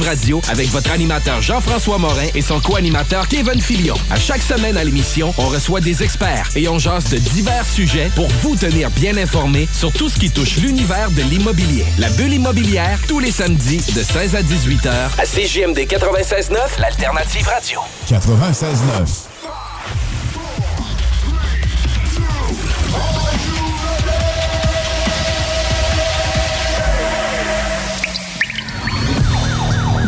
Radio avec votre animateur Jean-François Morin et son co-animateur Kevin Filion. À chaque semaine à l'émission, on reçoit des experts et on jase de divers sujets pour vous tenir bien informé sur tout ce qui touche l'univers de l'immobilier. La bulle immobilière, tous les samedis de 16 à 18 heures à CGMD 96.9, l'alternative radio. 96.9.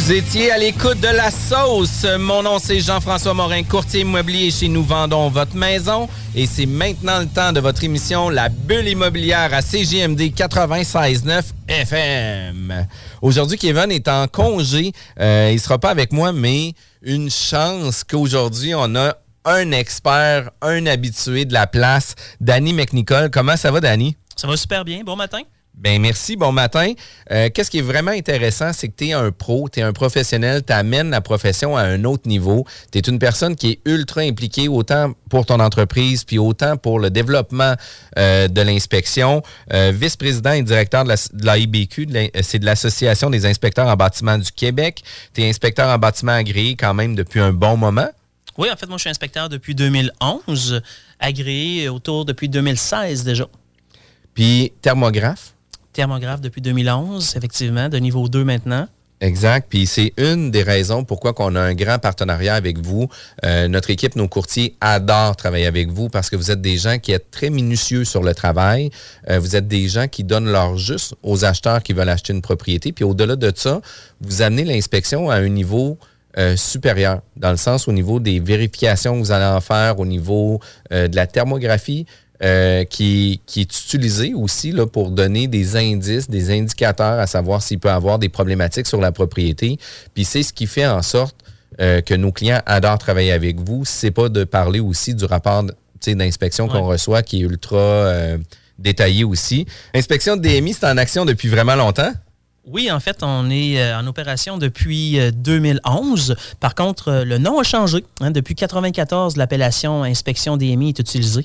Vous étiez à l'écoute de la sauce. Mon nom, c'est Jean-François Morin, courtier immobilier chez Nous Vendons Votre Maison. Et c'est maintenant le temps de votre émission La Bulle immobilière à CGMD 96.9 FM. Aujourd'hui, Kevin est en congé. Euh, il ne sera pas avec moi, mais une chance qu'aujourd'hui, on a un expert, un habitué de la place, Danny McNicol. Comment ça va, Danny? Ça va super bien. Bon matin. Ben merci, bon matin. Euh, Qu'est-ce qui est vraiment intéressant, c'est que tu es un pro, tu es un professionnel, tu amènes la profession à un autre niveau. Tu es une personne qui est ultra impliquée autant pour ton entreprise, puis autant pour le développement euh, de l'inspection. Euh, Vice-président et directeur de la, de la IBQ, c'est de l'Association des inspecteurs en bâtiment du Québec. Tu es inspecteur en bâtiment agréé quand même depuis un bon moment. Oui, en fait, moi, je suis inspecteur depuis 2011, agréé autour depuis 2016 déjà. Puis thermographe? Depuis 2011, effectivement, de niveau 2 maintenant. Exact. Puis c'est une des raisons pourquoi on a un grand partenariat avec vous. Euh, notre équipe, nos courtiers adorent travailler avec vous parce que vous êtes des gens qui êtes très minutieux sur le travail. Euh, vous êtes des gens qui donnent leur juste aux acheteurs qui veulent acheter une propriété. Puis au-delà de ça, vous amenez l'inspection à un niveau euh, supérieur, dans le sens au niveau des vérifications que vous allez en faire, au niveau de la thermographie. Euh, qui, qui, est utilisé aussi là, pour donner des indices, des indicateurs à savoir s'il peut avoir des problématiques sur la propriété. Puis c'est ce qui fait en sorte euh, que nos clients adorent travailler avec vous. C'est pas de parler aussi du rapport d'inspection qu'on reçoit qui est ultra euh, détaillé aussi. Inspection de DMI, c'est en action depuis vraiment longtemps? Oui, en fait, on est euh, en opération depuis 2011. Euh, Par contre, euh, le nom a changé. Hein. Depuis 1994, l'appellation inspection DMI est utilisée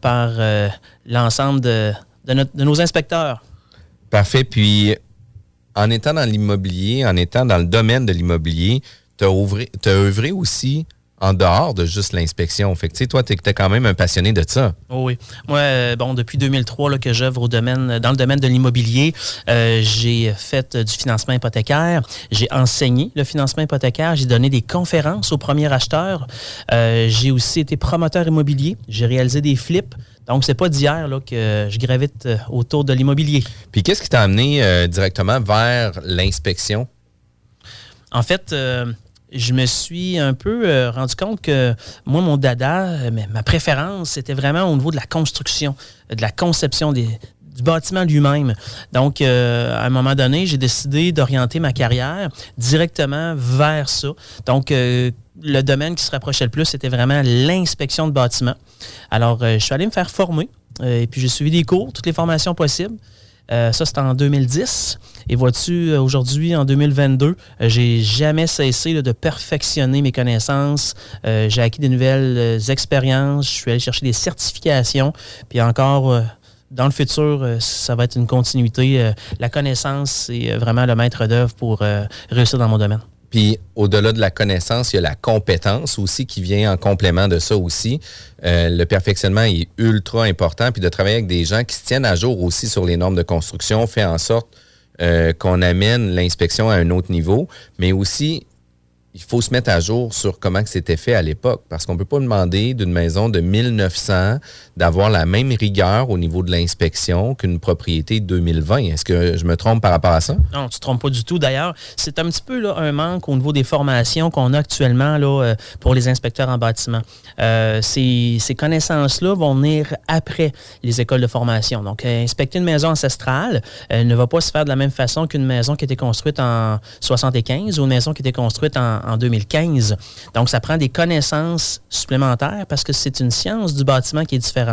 par l'ensemble de, nos inspecteurs. Parfait. Puis, en étant dans l'immobilier, en étant dans le domaine de l'immobilier, tu as œuvré aussi en dehors de juste l'inspection. Fait que, tu sais, toi, tu es, quand même un passionné de ça. Oh oui. Moi, euh, bon, depuis 2003 là, que j'œuvre au domaine, dans le domaine de l'immobilier, euh, j'ai fait du financement hypothécaire, j'ai enseigné le financement hypothécaire, j'ai donné des conférences aux premiers acheteurs, euh, j'ai aussi été promoteur immobilier, j'ai réalisé des flips. Donc, c'est pas d'hier que je gravite autour de l'immobilier. Puis, qu'est-ce qui t'a amené directement vers l'inspection? En fait, je me suis un peu euh, rendu compte que moi, mon dada, euh, ma préférence, c'était vraiment au niveau de la construction, de la conception du bâtiment lui-même. Donc, euh, à un moment donné, j'ai décidé d'orienter ma carrière directement vers ça. Donc, le domaine qui se rapprochait le plus, c'était vraiment l'inspection de bâtiments. Alors, je suis allé me faire former et puis j'ai suivi des cours, toutes les formations possibles. Ça, c'était en 2010. Et vois-tu, euh, aujourd'hui, en 2022, euh, j'ai jamais cessé de perfectionner mes connaissances. Euh, j'ai acquis de nouvelles expériences. Je suis allé chercher des certifications. Puis encore, dans le futur, ça va être une continuité. la connaissance, c'est vraiment le maître d'œuvre pour réussir dans mon domaine. Puis au-delà de la connaissance, il y a la compétence aussi qui vient en complément de ça aussi. le perfectionnement est ultra important. Puis de travailler avec des gens qui se tiennent à jour aussi sur les normes de construction fait en sorte euh, qu'on amène l'inspection à un autre niveau, mais aussi il faut se mettre à jour sur comment c'était fait à l'époque, parce qu'on ne peut pas demander d'une maison de 1900 d'avoir la même rigueur au niveau de l'inspection qu'une propriété de 2020. Est-ce que je me trompe par rapport à ça? Non, tu ne te trompes pas du tout. D'ailleurs, c'est un petit peu là, un manque au niveau des formations qu'on a actuellement là, euh, pour les inspecteurs en bâtiment. Euh, ces, ces connaissances-là vont venir après les écoles de formation. Donc, inspecter une maison ancestrale euh, ne va pas se faire de la même façon qu'une maison qui a été construite en 75 ou une maison qui a été construite en 2015. Donc, ça prend des connaissances supplémentaires parce que c'est une science du bâtiment qui est différente.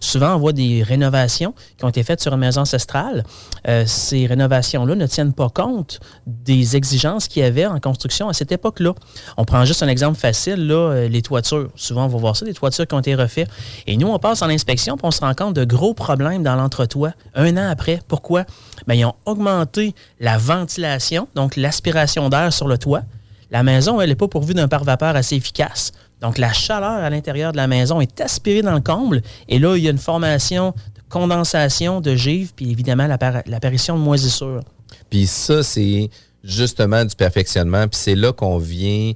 Souvent, on voit des rénovations qui ont été faites sur une maison ancestrale. Euh, ces rénovations-là ne tiennent pas compte des exigences qu'il y avait en construction à cette époque-là. On prend juste un exemple facile, là, euh, les toitures. Souvent, on va voir ça, des toitures qui ont été refaites. Et nous, on passe en inspection puis on se rend compte de gros problèmes dans l'entretoit un an après. Pourquoi? Bien, ils ont augmenté la ventilation, donc l'aspiration d'air sur le toit. La maison, elle n'est pas pourvue d'un pare-vapeur assez efficace. Donc, la chaleur à l'intérieur de la maison est aspirée dans le comble. Et là, il y a une formation de condensation de givre, puis évidemment l'appar- l'apparition de moisissures. Puis ça, c'est justement du perfectionnement. Puis c'est là qu'on vient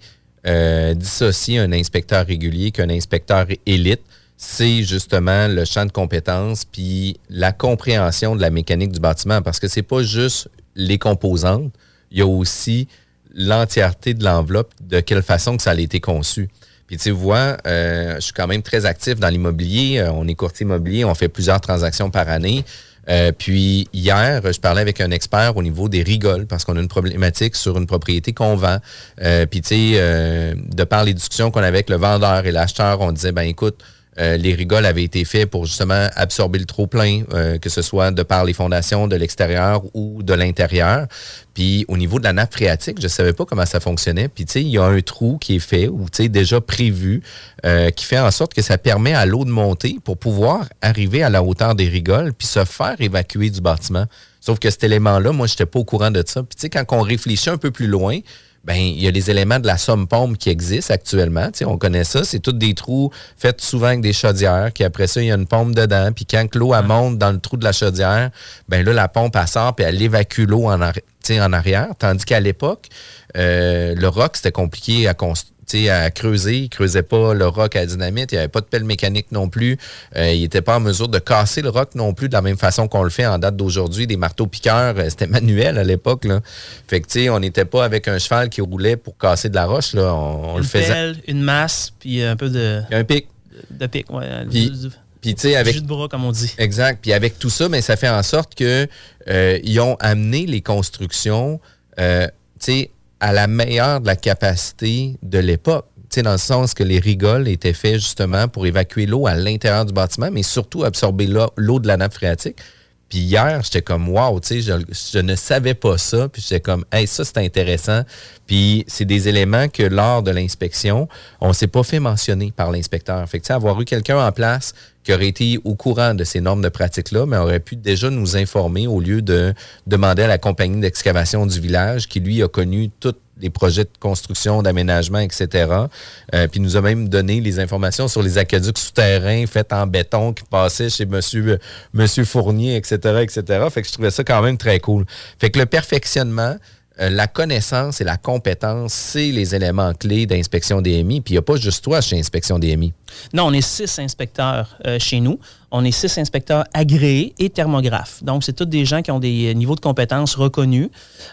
euh, dissocier un inspecteur régulier qu'un inspecteur élite. C'est justement le champ de compétences puis la compréhension de la mécanique du bâtiment parce que c'est pas juste les composantes, il y a aussi l'entièreté de l'enveloppe, de quelle façon que ça a été conçu. Puis tu vois, euh, je suis quand même très actif dans l'immobilier. Euh, on est courtier immobilier, on fait plusieurs transactions par année. Euh, puis hier, je parlais avec un expert au niveau des rigoles parce qu'on a une problématique sur une propriété qu'on vend. Puis tu sais, de par les discussions qu'on avait avec le vendeur et l'acheteur, on disait ben écoute, euh, les rigoles avaient été faits pour justement absorber le trop-plein, euh, que ce soit de par les fondations de l'extérieur ou de l'intérieur. Puis au niveau de la nappe phréatique, je savais pas comment ça fonctionnait. Puis tu sais, il y a un trou qui est fait ou tu sais déjà prévu euh, qui fait en sorte que ça permet à l'eau de monter pour pouvoir arriver à la hauteur des rigoles puis se faire évacuer du bâtiment. Sauf que cet élément-là, moi, j'étais pas au courant de ça. Puis tu sais, quand on réfléchit un peu plus loin, ben il y a les éléments de la somme pompe qui existent actuellement. On connaît ça. C'est tous des trous faits souvent avec des chaudières. Qui après ça, il y a une pompe dedans. Puis quand l'eau monte dans le trou de la chaudière, ben là, la pompe elle sort puis elle évacue l'eau en arrière. Tandis qu'à l'époque, euh, le roc, c'était compliqué à construire à creuser, il creusait pas le roc à dynamite, il n'y avait pas de pelle mécanique non plus, Euh, il n'était pas en mesure de casser le roc non plus de la même façon qu'on le fait en date d'aujourd'hui, des marteaux piqueurs, euh, c'était manuel à l'époque là. Fait que tu sais, on n'était pas avec un cheval qui roulait pour casser de la roche là, on, on le une faisait. pelle, une masse, puis un peu de, un pic. de pic. Puis- du- du- Puis tu sais avec jus de bras, comme on dit. Exact. Puis avec tout ça, ben, ça fait en sorte que euh, ils ont amené les constructions euh, tu sais, à la meilleure de la capacité de l'époque. Dans le sens que les rigoles étaient faits justement pour évacuer l'eau à l'intérieur du bâtiment, mais surtout absorber l'eau de la nappe phréatique. Puis hier, j'étais comme wow, tu sais, je, ne savais pas ça. Puis j'étais comme, hey, ça c'est intéressant. Puis c'est des éléments que lors de l'inspection, on s'est pas fait mentionner par l'inspecteur. Fait avoir eu quelqu'un en place qui aurait été au courant de ces normes de pratique-là, mais aurait pu déjà nous informer au lieu de demander à la compagnie d'excavation du village, qui lui a connu tous les projets de construction, d'aménagement, etc. Euh, puis nous a même donné les informations sur les aqueducs souterrains faits en béton qui passaient chez monsieur, monsieur Fournier, etc., etc. Fait que je trouvais ça quand même très cool. Fait que le perfectionnement, euh, la connaissance et la compétence, c'est les éléments clés d'inspection DMI. Puis il n'y a pas juste toi chez Inspection DMI. Non, on est six inspecteurs euh, chez nous. On est six inspecteurs agréés et thermographes. Donc, c'est tous des gens qui ont des euh, niveaux de compétences reconnus.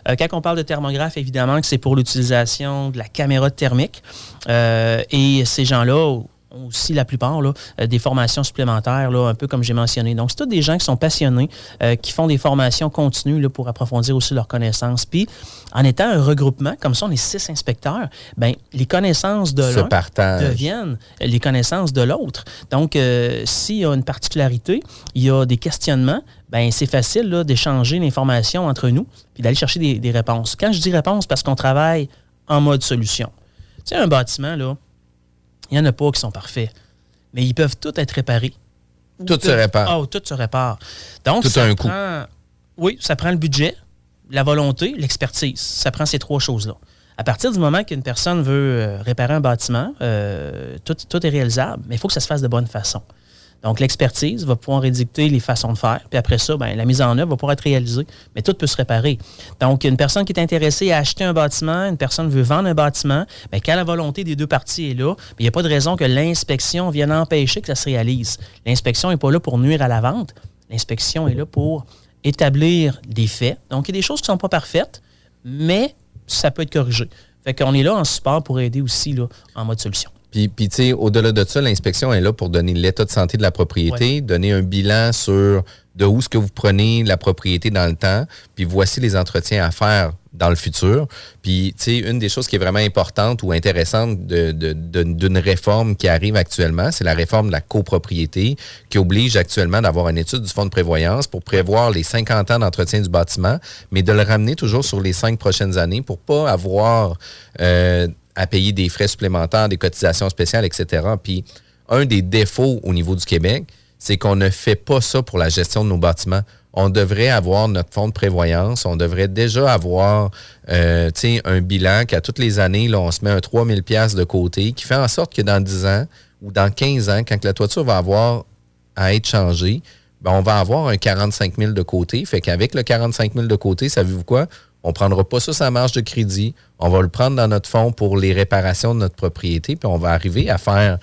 Quand on parle de thermographe, évidemment que c'est pour l'utilisation de la caméra thermique. Et ces gens-là ont aussi, la plupart, là, euh, des formations supplémentaires, là, un peu comme j'ai mentionné. Donc, c'est tous des gens qui sont passionnés, euh, qui font des formations continues là, pour approfondir aussi leurs connaissances. Puis, en étant un regroupement, comme ça, on est six inspecteurs, ben les connaissances de l'un deviennent les connaissances de l'autre. Donc, euh, s'il y a une particularité, il y a des questionnements, ben c'est facile d'échanger l'information entre nous puis d'aller chercher des, des réponses. Quand je dis réponse, parce qu'on travaille en mode solution. Tu sais, un bâtiment, là, il n'y en a pas qui sont parfaits, mais ils peuvent tous être réparés. Tout se répare. Oh, tout se répare. Donc, Tout ça un prend- Oui, ça prend le budget, la volonté, l'expertise. Ça prend ces trois choses-là. À partir du moment qu'une personne veut euh, réparer un bâtiment, euh, tout, tout est réalisable, mais il faut que ça se fasse de bonne façon. Donc, l'expertise va pouvoir édicter les façons de faire. Puis après ça, ben, la mise en œuvre va pouvoir être réalisée. Mais tout peut se réparer. Donc, une personne qui est intéressée à acheter un bâtiment, une personne veut vendre un bâtiment, bien, quand la volonté des deux parties est là, ben, il n'y a pas de raison que l'inspection vienne empêcher que ça se réalise. L'inspection n'est pas là pour nuire à la vente. L'inspection est là pour établir des faits. Donc, il y a des choses qui ne sont pas parfaites, mais ça peut être corrigé. Fait qu'on est là en support pour aider aussi là, en mode solution. Puis, puis tu sais, au-delà de ça, l'inspection est là pour donner l'état de santé de la propriété, donner un bilan sur de où est-ce que vous prenez la propriété dans le temps, puis voici les entretiens à faire dans le futur. Puis, tu sais, une des choses qui est vraiment importante ou intéressante d'une de, de, réforme qui arrive actuellement, c'est la réforme de la copropriété qui oblige actuellement d'avoir une étude du fonds de prévoyance pour prévoir les 50 ans d'entretien du bâtiment, mais de le ramener toujours sur les cinq prochaines années pour pas avoir euh, à payer des frais supplémentaires, des cotisations spéciales, etc. Puis, un des défauts au niveau du Québec, c'est qu'on ne fait pas ça pour la gestion de nos bâtiments on devrait avoir notre fonds de prévoyance, on devrait déjà avoir euh, un bilan qu'à toutes les années, on se met un 3000 pièces de côté, qui fait en sorte que dans 10 ans ou dans 15 ans, quand la toiture va avoir à être changée, ben, on va avoir un 45 000 de côté. Fait qu'avec le 45 000 de côté, savez-vous quoi? On ne prendra pas ça sa marge de crédit. On va le prendre dans notre fonds pour les réparations de notre propriété, puis on va arriver à faire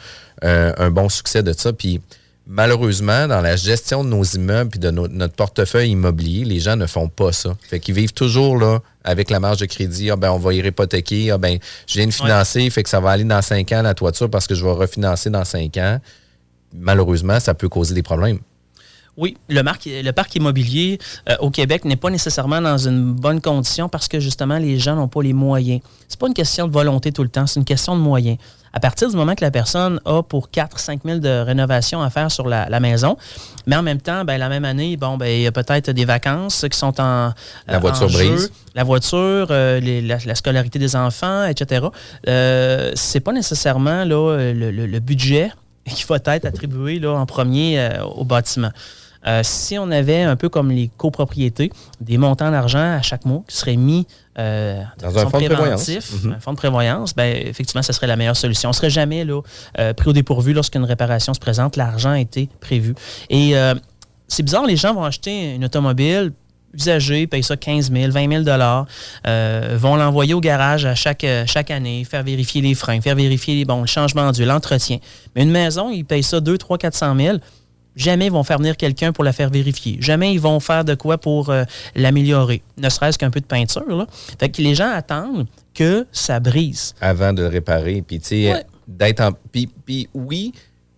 euh, un bon succès de ça. Puis malheureusement, dans la gestion de nos immeubles et de notre portefeuille immobilier, les gens ne font pas ça. Fait qu'ils vivent toujours là avec la marge de crédit. Ah ben, on va y hypothéquer. Ah ben, je viens de financer, fait que ça va aller dans cinq ans la toiture parce que je vais refinancer dans cinq ans. Malheureusement, ça peut causer des problèmes. Oui, le, le parc immobilier euh, au Québec n'est pas nécessairement dans une bonne condition parce que justement, les gens n'ont pas les moyens. C'est pas une question de volonté tout le temps, c'est une question de moyens. À partir du moment que la personne a pour 4-5 000 de rénovation à faire sur la, maison, mais en même temps, ben, la même année, bon, ben, il y a peut-être des vacances qui sont en. La voiture brise. La voiture, euh, la, scolarité des enfants, etc. Euh, c'est pas nécessairement là, le, budget qui va être attribué là, en premier euh, au bâtiment. Euh, si on avait un peu comme les copropriétés, des montants d'argent à chaque mois qui seraient mis euh, dans un fonds de prévoyance, mhm. un fonds de prévoyance, ben, effectivement, ce serait la meilleure solution. On ne serait jamais là, euh, pris au dépourvu lorsqu'une réparation se présente. L'argent a été prévu. Et c'est bizarre, les gens vont acheter une automobile usagée, payent ça 15 000, 20 000 dollars, vont l'envoyer au garage à chaque, chaque année, faire vérifier les freins, faire vérifier bon, le changement d'huile, l'entretien. Mais une maison, ils payent ça 2, 3, 400 000 jamais ils vont faire venir quelqu'un pour la faire vérifier. Jamais ils vont faire de quoi pour euh, l'améliorer, ne serait-ce qu'un peu de peinture. Là. Fait que les gens attendent que ça brise. Avant de le réparer. Puis, tu sais, d'être en. Puis, oui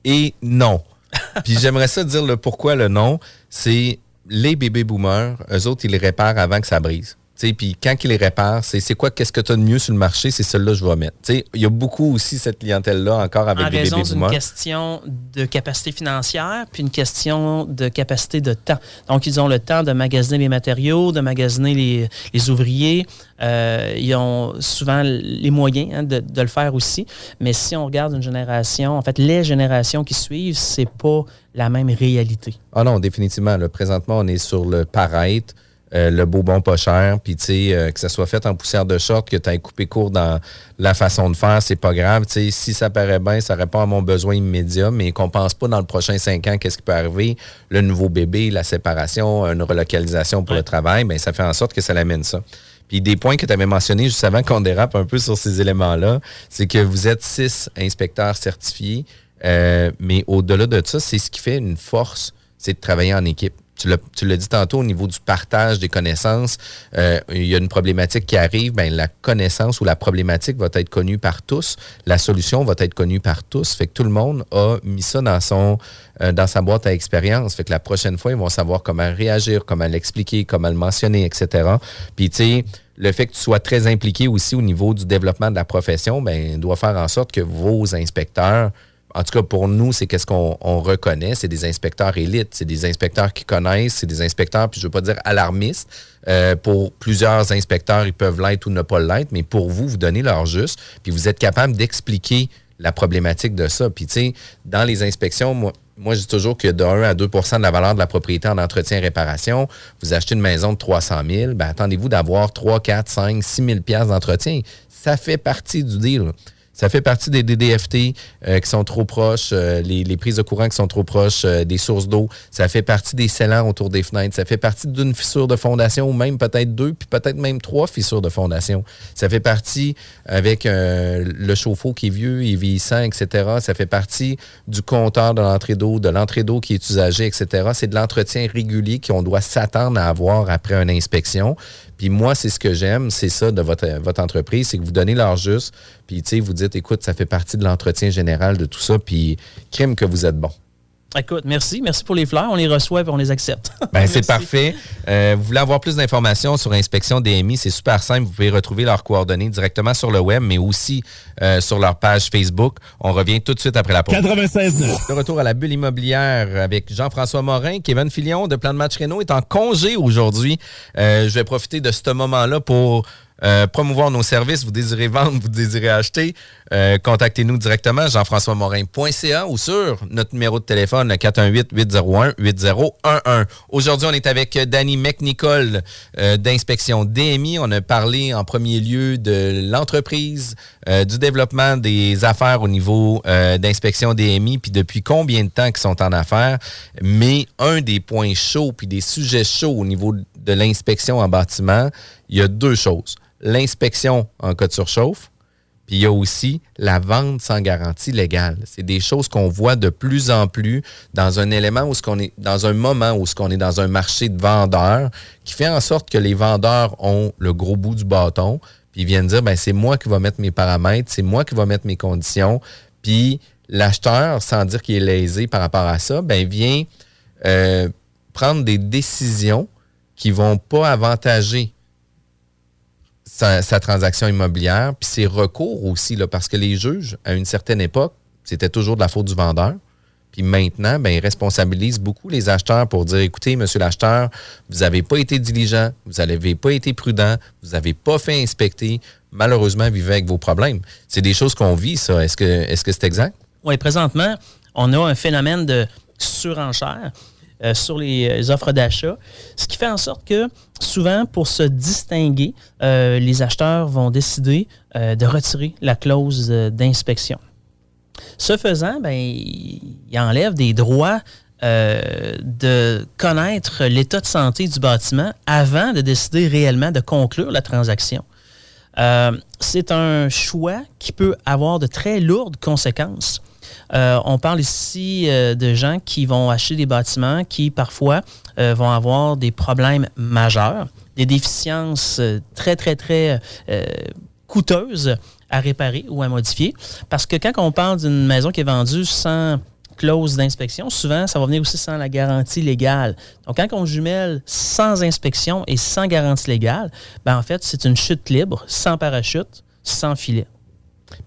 et non. puis j'aimerais ça dire le pourquoi le non. C'est les bébés boomers, eux autres, ils les réparent avant que ça brise. Puis quand ils les réparent, c'est quoi, qu'est-ce que tu as de mieux sur le marché, c'est celle-là que je vais mettre. Il y a beaucoup aussi cette clientèle-là encore avec en des raison d'une question de capacité financière, puis une question de capacité de temps. Donc, ils ont le temps de magasiner les matériaux, de magasiner les, les ouvriers. Euh, ils ont souvent les moyens hein, de, de, le faire aussi. Mais si on regarde une génération, en fait, les générations qui suivent, c'est pas la même réalité. Ah non, définitivement. Là, présentement, on est sur le paraître. Euh, le beau bon pas cher, puis tu sais, euh, que ça soit fait en poussière de short, que tu aies coupé court dans la façon de faire, c'est pas grave. Tu sais, si ça paraît bien, ça répond à mon besoin immédiat, mais qu'on pense pas dans le prochain cinq ans qu'est-ce qui peut arriver, le nouveau bébé, la séparation, une relocalisation pour le travail, ben ça fait en sorte que ça l'amène ça. Puis des points que tu avais mentionnés juste avant qu'on dérape un peu sur ces éléments-là, c'est que vous êtes six inspecteurs certifiés, euh, mais au-delà de ça, c'est ce qui fait une force, c'est de travailler en équipe tu l'as dit tantôt au niveau du partage des connaissances, euh, il y a une problématique qui arrive, ben, la connaissance ou la problématique va être connue par tous, la solution va être connue par tous. Fait que tout le monde a mis ça dans son euh, dans sa boîte à expérience. Fait que la prochaine fois, ils vont savoir comment réagir, comment l'expliquer, comment le mentionner, etc. Puis tu sais, le fait que tu sois très impliqué aussi au niveau du développement de la profession, ben, doit faire en sorte que vos inspecteurs en tout cas, pour nous, c'est qu'est-ce qu'on reconnaît. C'est des inspecteurs élites. C'est des inspecteurs qui connaissent. C'est des inspecteurs, puis je ne veux pas dire alarmistes. Euh, pour plusieurs inspecteurs, ils peuvent l'être ou ne pas l'être, mais pour vous, vous donnez leur juste, puis vous êtes capable d'expliquer la problématique de ça. Puis, tu sais, dans les inspections, moi, je dis toujours que de 1 à 2% de la valeur de la propriété en entretien et réparation, vous achetez une maison de 300 000, ben, attendez-vous d'avoir 3, 4, 5, 6 000 d'entretien. Ça fait partie du deal Ça fait partie des DDFT euh, qui sont trop proches, euh, les, prises de courant qui sont trop proches euh, des sources d'eau. Ça fait partie des scellants autour des fenêtres. Ça fait partie d'une fissure de fondation ou même peut-être deux, puis peut-être même trois fissures de fondation. Ça fait partie avec le chauffe-eau qui est vieux, est vieillissant, etc. Ça fait partie du compteur de l'entrée d'eau, de l'entrée d'eau qui est usagée, etc. C'est de l'entretien régulier qu'on doit s'attendre à avoir après une inspection. Puis moi, c'est ce que j'aime, c'est ça de votre, entreprise, c'est que vous donnez l'heure juste, puis vous dites, écoute, ça fait partie de l'entretien général de tout ça, puis crime que vous êtes bon. Écoute, merci. Merci pour les fleurs. On les reçoit et on les accepte. Ben, c'est parfait. Euh, vous voulez avoir plus d'informations sur Inspection DMI, c'est super simple. Vous pouvez retrouver leurs coordonnées directement sur le web, mais aussi euh, sur leur page Facebook. On revient tout de suite après la pause. 96.9. De retour à la bulle immobilière avec Jean-François Morin. Kevin Filion de Plan de Match Renault est en congé aujourd'hui. Euh, je vais profiter de ce moment-là pour euh, promouvoir nos services. Vous désirez vendre, vous désirez acheter. euh, Contactez-nous directement, jean-françois-morin.ca ou sur notre numéro de téléphone, le 418-801-8011. Aujourd'hui, on est avec Danny McNicol euh, d'Inspection DMI. On a parlé en premier lieu de l'entreprise, du développement des affaires au niveau d'inspection DMI, puis depuis combien de temps qu'ils sont en affaires. Mais un des points chauds, puis des sujets chauds au niveau de l'inspection en bâtiment, il y a deux choses. L'inspection en cas de surchauffe, puis il y a aussi la vente sans garantie légale. C'est des choses qu'on voit de plus en plus dans un élément où ce est dans un moment où ce est dans un marché de vendeurs qui fait en sorte que les vendeurs ont le gros bout du bâton, puis viennent dire ben c'est moi qui va mettre mes paramètres, c'est moi qui va mettre mes conditions, puis l'acheteur sans dire qu'il est lésé par rapport à ça, ben vient euh, prendre des décisions qui vont pas avantager sa, sa transaction immobilière, puis ses recours aussi, là, parce que les juges, à une certaine époque, c'était toujours de la faute du vendeur. Puis maintenant, ben, ils responsabilisent beaucoup les acheteurs pour dire, écoutez, monsieur l'acheteur, vous n'avez pas été diligent, vous n'avez pas été prudent, vous n'avez pas fait inspecter, malheureusement, vivez avec vos problèmes. C'est des choses qu'on vit, ça. Est-ce que c'est exact? Oui, présentement, on a un phénomène de surenchère euh, sur les, les offres d'achat, ce qui fait en sorte que souvent, pour se distinguer, euh, les acheteurs vont décider euh, de retirer la clause euh, d'inspection. Ce faisant, ben, il enlève des droits euh, de connaître l'état de santé du bâtiment avant de décider réellement de conclure la transaction. Euh, c'est un choix qui peut avoir de très lourdes conséquences. Euh, on parle ici euh, de gens qui vont acheter des bâtiments qui parfois euh, vont avoir des problèmes majeurs, des déficiences très, très, très coûteuses à réparer ou à modifier. Parce que quand on parle d'une maison qui est vendue sans clause d'inspection, souvent, ça va venir aussi sans la garantie légale. Donc, quand on jumelle sans inspection et sans garantie légale, ben, en fait, c'est une chute libre, sans parachute, sans filet.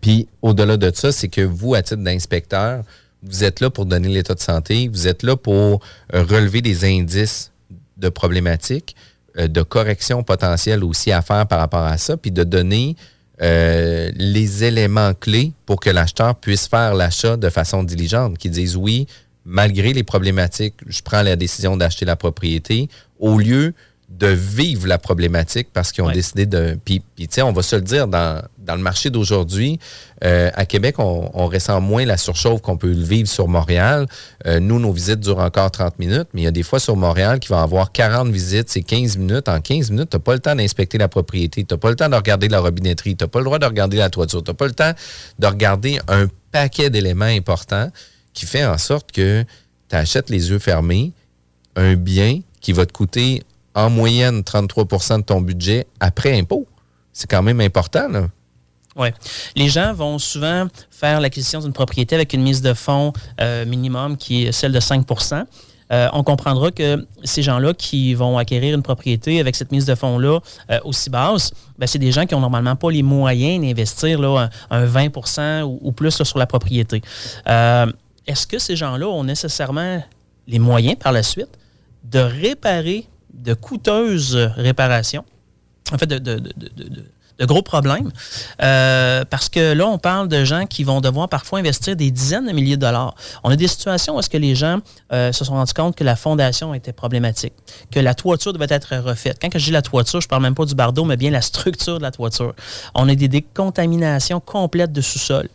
Puis au-delà de ça, c'est que vous, à titre d'inspecteur, vous êtes là pour donner l'état de santé, vous êtes là pour euh, relever des indices de problématiques, euh, de corrections potentielles aussi à faire par rapport à ça, puis de donner euh, les éléments clés pour que l'acheteur puisse faire l'achat de façon diligente, qui disent oui, malgré les problématiques, je prends la décision d'acheter la propriété, au lieu de vivre la problématique parce qu'ils ont Ouais. décidé de... Puis, puis, tu sais, on va se le dire, dans, dans le marché d'aujourd'hui, euh, à Québec, on, on ressent moins la surchauffe qu'on peut le vivre sur Montréal. Euh, nous, nos visites durent encore 30 minutes, mais il y a des fois sur Montréal qui va avoir 40 visites, c'est 15 minutes. En 15 minutes, tu n'as pas le temps d'inspecter la propriété, tu n'as pas le temps de regarder la robinetterie, tu n'as pas le droit de regarder la toiture, tu n'as pas le temps de regarder un paquet d'éléments importants qui fait en sorte que tu achètes les yeux fermés un bien qui va te coûter en moyenne 33% de ton budget après impôt. C'est quand même important, là. Oui. Les gens vont souvent faire l'acquisition d'une propriété avec une mise de fonds euh, minimum qui est celle de 5% Euh, on comprendra que ces gens-là qui vont acquérir une propriété avec cette mise de fonds-là euh, aussi basse, ben, c'est des gens qui ont normalement pas les moyens d'investir un, un 20 ou, ou plus sur la propriété. Est-ce que ces gens-là ont nécessairement les moyens par la suite de réparer de coûteuses réparations, en fait, de- de- gros problèmes. Euh, parce que là, on parle de gens qui vont devoir parfois investir des dizaines de milliers de dollars. On a des situations où est-ce que les gens euh, se sont rendus compte que la fondation était problématique, que la toiture devait être refaite. Quand je dis la toiture, je parle même pas du bardeau, mais bien la structure de la toiture. On a des décontaminations complètes de sous-sol.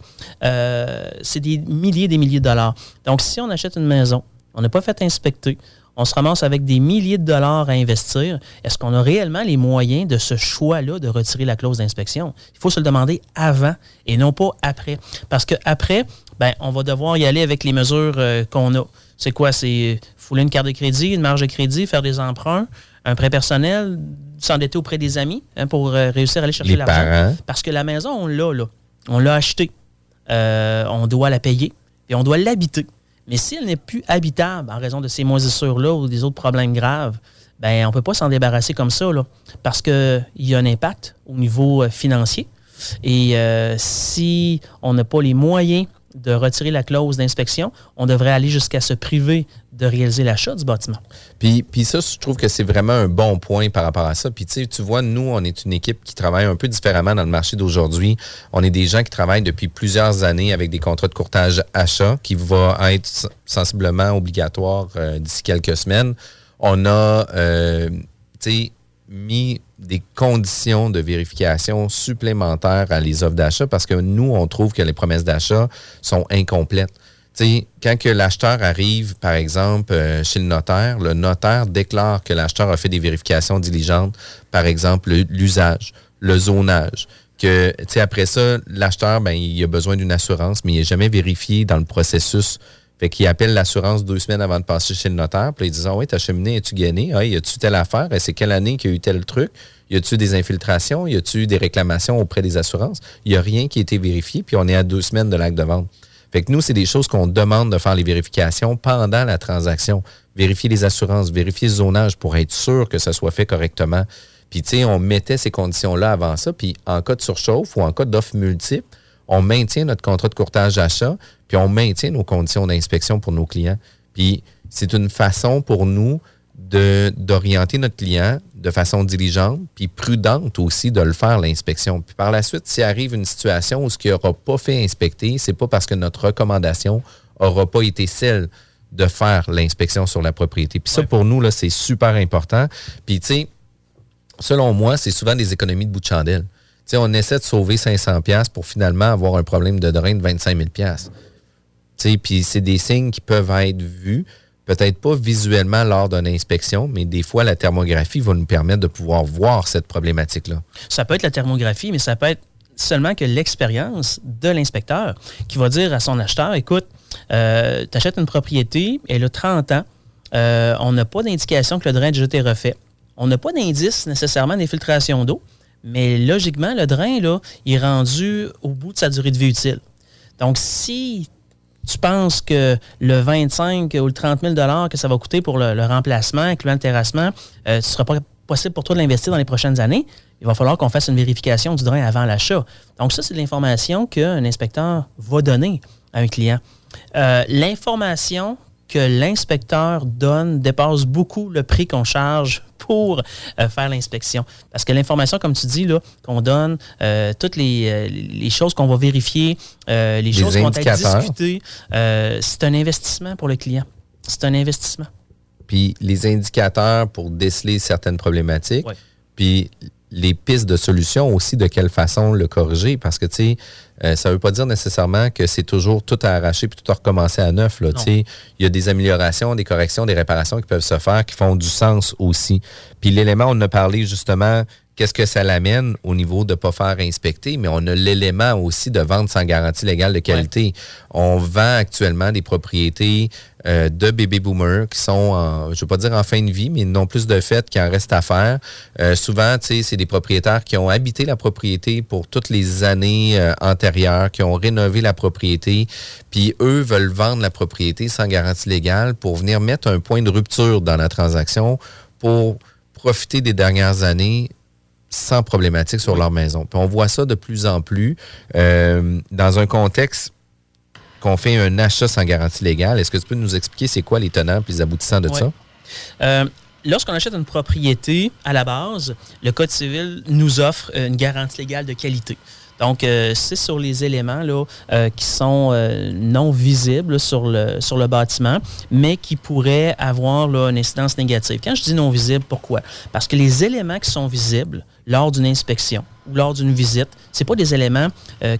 Euh, c'est des milliers et des milliers de dollars. Donc, si on achète une maison, on n'a pas fait inspecter, on se ramasse avec des milliers de dollars à investir. Est-ce qu'on a réellement les moyens de ce choix-là de retirer la clause d'inspection? Il faut se le demander avant et non pas après. Parce qu'après, ben, on va devoir y aller avec les mesures euh, qu'on a. C'est quoi? C'est fouler une carte de crédit, une marge de crédit, faire des emprunts, un prêt personnel, s'endetter auprès des amis hein, pour euh, réussir à aller chercher l'argent. Parce que la maison, on l'a, là. On l'a achetée. Euh, on doit la payer et on doit l'habiter. Mais si elle n'est plus habitable en raison de ces moisissures-là ou des autres problèmes graves, ben on ne peut pas s'en débarrasser comme ça, parce qu'il y a un impact au niveau euh, financier. Et euh, si on n'a pas les moyens de retirer la clause d'inspection, on devrait aller jusqu'à se priver de réaliser l'achat du bâtiment. Puis, puis ça, je trouve que c'est vraiment un bon point par rapport à ça. Puis tu sais, tu vois, nous, on est une équipe qui travaille un peu différemment dans le marché d'aujourd'hui. On est des gens qui travaillent depuis plusieurs années avec des contrats de courtage achat qui vont être sensiblement obligatoires euh, d'ici quelques semaines. On a, euh, mis des conditions de vérification supplémentaires à les offres d'achat parce que nous, on trouve que les promesses d'achat sont incomplètes. Quand l'acheteur arrive, par exemple, euh, chez le notaire, le notaire déclare que l'acheteur a fait des vérifications diligentes, par exemple, le- l'usage, le zonage, que, après ça, l'acheteur, ben, il a besoin d'une assurance, mais il n'est jamais vérifié dans le processus. Fait qu'il appelle l'assurance deux semaines avant de passer chez le notaire. Puis ils disent Ah oui, ta cheminée, as-tu gagné? Ah, y a-tu telle affaire? Et c'est quelle année qu'il y a eu tel truc? Y a-tu des infiltrations? Y a-tu des réclamations auprès des assurances? Il n'y a rien qui a été vérifié, puis on est à deux semaines de l'acte de vente. Fait que nous, c'est des choses qu'on demande de faire les vérifications pendant la transaction. Vérifier les assurances, vérifier le zonage pour être sûr que ça soit fait correctement. Puis, tu sais, on mettait ces conditions-là avant ça. Puis, en cas de surchauffe ou en cas d'offre multiple, on maintient notre contrat de courtage d'achat, puis on maintient nos conditions d'inspection pour nos clients. Puis, c'est une façon pour nous d'orienter notre client de façon diligente, puis prudente aussi de le faire, l'inspection. Puis par la suite, s'il arrive une situation où ce qui n'aura pas fait inspecter, c'est pas parce que notre recommandation n'aura pas été celle de faire l'inspection sur la propriété. Puis ça, Ouais. pour nous, là, c'est super important. Puis, tu sais, selon moi, c'est souvent des économies de bout de chandelle. Tu sais, on essaie de sauver 500 pièces pour finalement avoir un problème de drain de 25 000 pièces. Puis c'est des signes qui peuvent être vus, peut-être pas visuellement lors d'une inspection, mais des fois, la thermographie va nous permettre de pouvoir voir cette problématique-là. Ça peut être la thermographie, mais ça peut être seulement que l'expérience de l'inspecteur qui va dire à son acheteur, écoute, tu achètes une propriété, elle a 30 ans, euh, on n'a pas d'indication que le drain a déjà été refait. On n'a pas d'indice nécessairement d'infiltration d'eau, mais logiquement, le drain, là, il est rendu au bout de sa durée de vie utile. Donc, si tu penses que le 25 ou le 30 000 que ça va coûter pour le, remplacement, incluant le terrassement, euh, ce ne sera pas possible pour toi de l'investir dans les prochaines années, il va falloir qu'on fasse une vérification du drain avant l'achat. Donc ça, c'est de l'information qu'un inspecteur va donner à un client. Euh, l'information que l'inspecteur donne dépasse beaucoup le prix qu'on charge pour euh, faire l'inspection. Parce que l'information, comme tu dis, là, qu'on donne, euh, toutes les, euh, les choses qu'on va vérifier, euh, les, choses indicateurs. discutées, euh, c'est un investissement pour le client. C'est un investissement. Puis les indicateurs pour déceler certaines problématiques, Ouais. puis les pistes de solutions aussi, de quelle façon le corriger. Parce que, tu sais, euh, ça ne veut pas dire nécessairement que c'est toujours tout à arracher puis tout à recommencer à neuf. Là, Non. tu sais. Il y a des améliorations, des corrections, des réparations qui peuvent se faire, qui font du sens aussi. Puis l'élément, on a parlé justement, qu'est-ce que ça l'amène au niveau de ne pas faire inspecter, mais on a l'élément aussi de vente sans garantie légale de qualité. On vend actuellement des propriétés euh, de bébés boomers qui sont, en, je ne veux pas dire en fin de vie, mais non plus de fait qu'il en reste à faire. Euh, souvent, c'est des propriétaires qui ont habité la propriété pour toutes les années euh, antérieures, qui ont rénové la propriété, puis eux veulent vendre la propriété sans garantie légale pour venir mettre un point de rupture dans la transaction pour profiter des dernières années sans problématique sur leur maison. Puis on voit ça de plus en plus euh, dans un contexte qu'on fait un achat sans garantie légale. Est-ce que tu peux nous expliquer c'est quoi les tenants et les aboutissants de ça? Euh, lorsqu'on achète une propriété, à la base, le Code civil nous offre une garantie légale de qualité. Donc, euh, c'est sur les éléments euh, qui sont euh, non visibles sur le, bâtiment, mais qui pourraient avoir une incidence négative. Quand je dis non visible, pourquoi? Parce que les éléments qui sont visibles lors d'une inspection ou lors d'une visite, c'est pas des éléments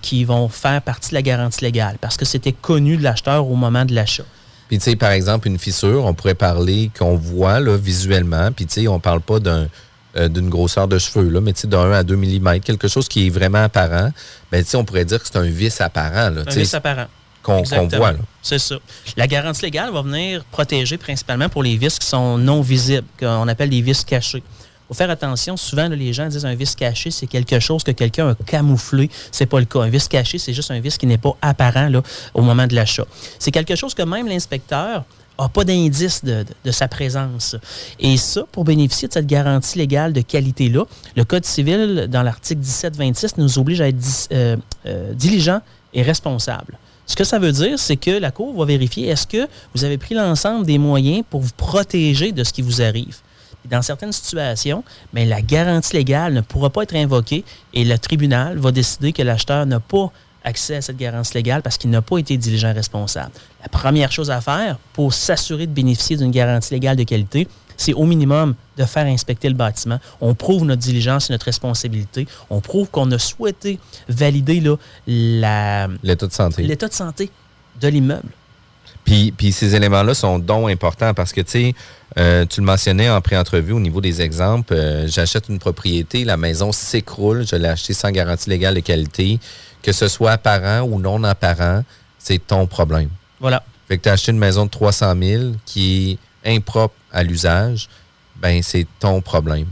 qui vont faire partie de la garantie légale, parce que c'était connu de l'acheteur au moment de l'achat. Puis, tu sais, par exemple, une fissure, on pourrait parler qu'on voit là, visuellement. Puis, tu sais, on parle pas d'un euh, d'une grosseur de cheveux, là, mais tu sais, d'un à 2 mm, quelque chose qui est vraiment apparent. Ben, on pourrait dire que c'est un vis apparent, là, Un vice apparent. qu'on voit. C'est ça. La garantie légale va venir protéger principalement pour les vis qui sont non visibles, qu'on appelle des vis cachés. Il faut faire attention. Souvent, là, les gens disent un vis caché, c'est quelque chose que quelqu'un a camouflé. C'est pas le cas. Un vis caché, c'est juste un vis qui n'est pas apparent là, au moment de l'achat. C'est quelque chose que même l'inspecteur n'a pas d'indice de, de- sa présence. Et ça, pour bénéficier de cette garantie légale de qualité-là, le Code civil, dans l'article 1726, nous oblige à être dis- euh, euh, diligent et responsable. Ce que ça veut dire, c'est que la Cour va vérifier est-ce que vous avez pris l'ensemble des moyens pour vous protéger de ce qui vous arrive? Dans certaines situations, mais la garantie légale ne pourra pas être invoquée et le tribunal va décider que l'acheteur n'a pas accès à cette garantie légale parce qu'il n'a pas été diligent responsable. La première chose à faire pour s'assurer de bénéficier d'une garantie légale de qualité, c'est au minimum de faire inspecter le bâtiment. On prouve notre diligence et notre responsabilité. On prouve qu'on a souhaité valider là, la- L'état de santé. l'état de santé de l'immeuble. Puis, puis ces éléments-là sont donc importants parce que, tu sais, euh, tu le mentionnais en pré-entrevue au niveau des exemples. euh, J'achète une propriété, la maison s'écroule, je l'ai achetée sans garantie légale de qualité. Que ce soit apparent ou non apparent, c'est ton problème. Voilà. Fait que tu as acheté une maison de 300 000 qui est impropre à l'usage, ben c'est ton problème.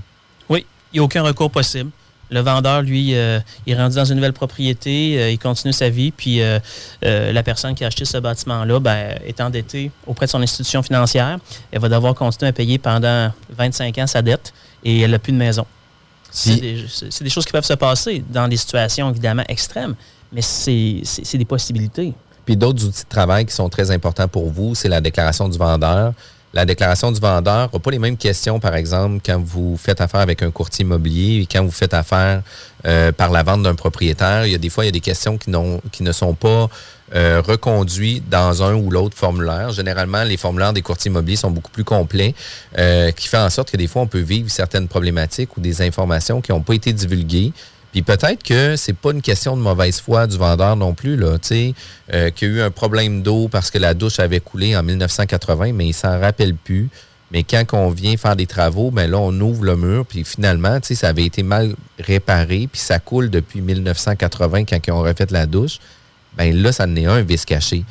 Oui, il n'y a aucun recours possible. Le vendeur, lui, euh, il est rendu dans une nouvelle propriété, euh, il continue sa vie, puis euh, la personne qui a acheté ce bâtiment-là ben, est endettée auprès de son institution financière. Elle va devoir continuer à payer pendant 25 ans sa dette et elle n'a plus de maison. C'est des, choses qui peuvent se passer dans des situations évidemment extrêmes, mais c'est des possibilités. Puis d'autres outils de travail qui sont très importants pour vous, c'est la déclaration du vendeur. La déclaration du vendeur n'a pas les mêmes questions, par exemple, quand vous faites affaire avec un courtier immobilier et quand vous faites affaire euh, par la vente d'un propriétaire. Il y a des fois, il y a des questions qui, ne sont pas euh, reconduites dans un ou l'autre formulaire. Généralement, les formulaires des courtiers immobiliers sont beaucoup plus complets, euh, qui fait en sorte que des fois, on peut vivre certaines problématiques ou des informations qui n'ont pas été divulguées. Puis peut-être que c'est pas une question de mauvaise foi du vendeur non plus, là, tu sais, euh, qu'il y a eu un problème d'eau parce que la douche avait coulé en 1980, mais il s'en rappelle plus. Mais quand on vient faire des travaux, ben là, on ouvre le mur, puis finalement, tu sais, ça avait été mal réparé, puis ça coule depuis 1980 quand ils ont refait la douche. Ben là, ça en est un vice caché.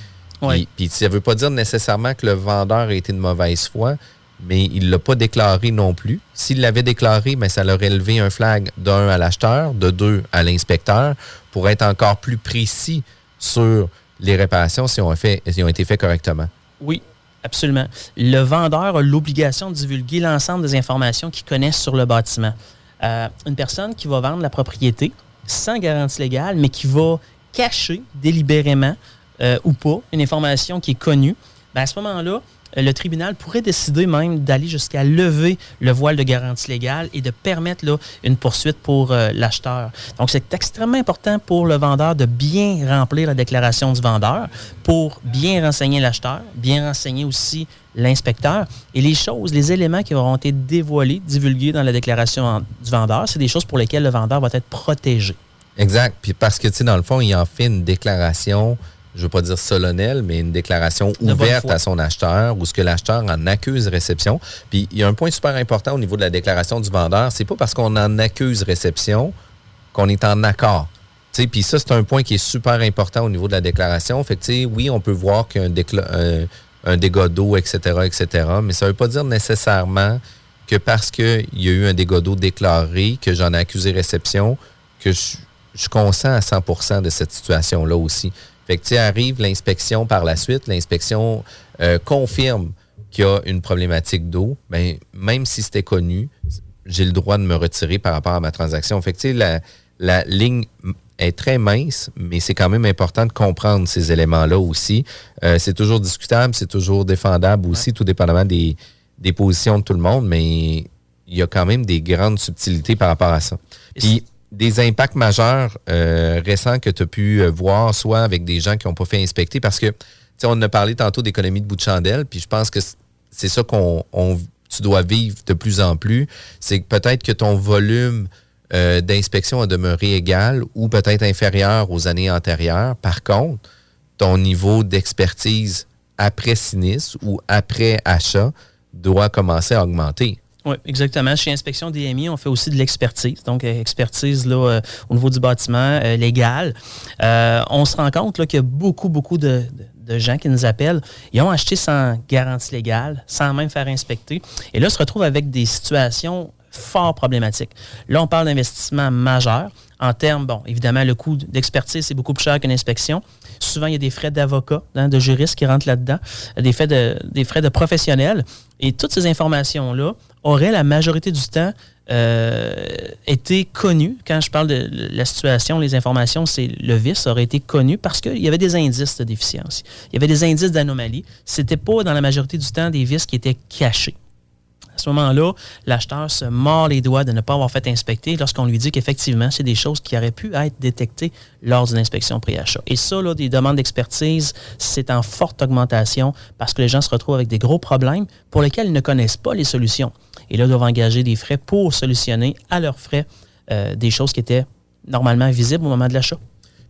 Oui. Puis, puis ça ne veut pas dire nécessairement que le vendeur a été de mauvaise foi, mais il ne l'a pas déclaré non plus. S'il l'avait déclaré, ben, ça aurait levé un flag d'un à l'acheteur, de deux à l'inspecteur, pour être encore plus précis sur les réparations si ont, fait, ont été faites correctement. Oui, absolument. Le vendeur a l'obligation de divulguer l'ensemble des informations qu'il connaît sur le bâtiment. Euh, une personne qui va vendre la propriété sans garantie légale, mais qui va cacher délibérément euh, ou pas une information qui est connue, ben à ce moment-là, le tribunal pourrait décider même d'aller jusqu'à lever le voile de garantie légale et de permettre là, une poursuite pour euh, l'acheteur. Donc, c'est extrêmement important pour le vendeur de bien remplir la déclaration du vendeur pour bien renseigner l'acheteur, bien renseigner aussi l'inspecteur. Et les choses, les éléments qui auront été dévoilés, divulgués dans la déclaration du vendeur, c'est des choses pour lesquelles le vendeur va être protégé. Exact. Puis parce que, tu sais, dans le fond, il en fait une déclaration, je ne veux pas dire solennelle, mais une déclaration ouverte à son acheteur ou ce que l'acheteur en accuse réception. Puis il y a un point super important au niveau de la déclaration du vendeur, c'est pas parce qu'on en accuse réception qu'on est en accord. Puis ça, c'est un point qui est super important au niveau de la déclaration. Fait que, oui, on peut voir qu'il y a un, décla- un- un dégât d'eau, etc., etc., mais ça ne veut pas dire nécessairement que parce qu'il y a eu un dégât d'eau déclaré, que j'en ai accusé réception, que je, je consens à 100% de cette situation-là aussi. Fait que, arrive l'inspection par la suite, l'inspection euh, confirme qu'il y a une problématique d'eau, ben, même si c'était connu, j'ai le droit de me retirer par rapport à ma transaction. Fait que, tu sais, la, la ligne est très mince, mais c'est quand même important de comprendre ces éléments-là aussi. Euh, c'est toujours discutable, c'est toujours défendable aussi, tout dépendamment des, des positions de tout le monde, mais il y a quand même des grandes subtilités par rapport à ça. Puis, des impacts majeurs euh, récents que tu as pu euh, voir, soit avec des gens qui n'ont pas fait inspecter, parce que, tu on a parlé tantôt d'économie de bout de chandelle, puis je pense que c'est ça qu'on on- tu dois vivre de plus en plus. C'est peut-être que ton volume euh, d'inspection a demeuré égal ou peut-être inférieur aux années antérieures. Par contre, ton niveau d'expertise après sinistre ou après achat doit commencer à augmenter. Oui, exactement. Chez Inspection DMI, on fait aussi de l'expertise. Donc, euh, expertise là, euh, au niveau du bâtiment euh, légal. Euh, on se rend compte qu'il y a beaucoup, beaucoup de, de- de gens qui nous appellent. Ils ont acheté sans garantie légale, sans même faire inspecter. Et là, se retrouvent avec des situations fort problématiques. Là, on parle d'investissement majeur. En termes, bon, évidemment, le coût d'expertise, c'est beaucoup plus cher qu'une inspection. Souvent, il y a des frais d'avocat, hein, de juristes qui rentrent là-dedans, des frais de, des frais de professionnels. Et toutes ces informations-là auraient la majorité du temps euh, été connues. Quand je parle de la situation, les informations, c'est le vice aurait été connu parce qu'il y avait des indices de déficience. Il y avait des indices d'anomalie. C'était pas dans la majorité du temps des vices qui étaient cachés. À ce moment-là, l'acheteur se mord les doigts de ne pas avoir fait inspecter lorsqu'on lui dit qu'effectivement, c'est des choses qui auraient pu être détectées lors d'une inspection pré-achat. Et ça, là, des demandes d'expertise, c'est en forte augmentation parce que les gens se retrouvent avec des gros problèmes pour lesquels ils ne connaissent pas les solutions. Et là, ils doivent engager des frais pour solutionner à leurs frais euh, des choses qui étaient normalement visibles au moment de l'achat.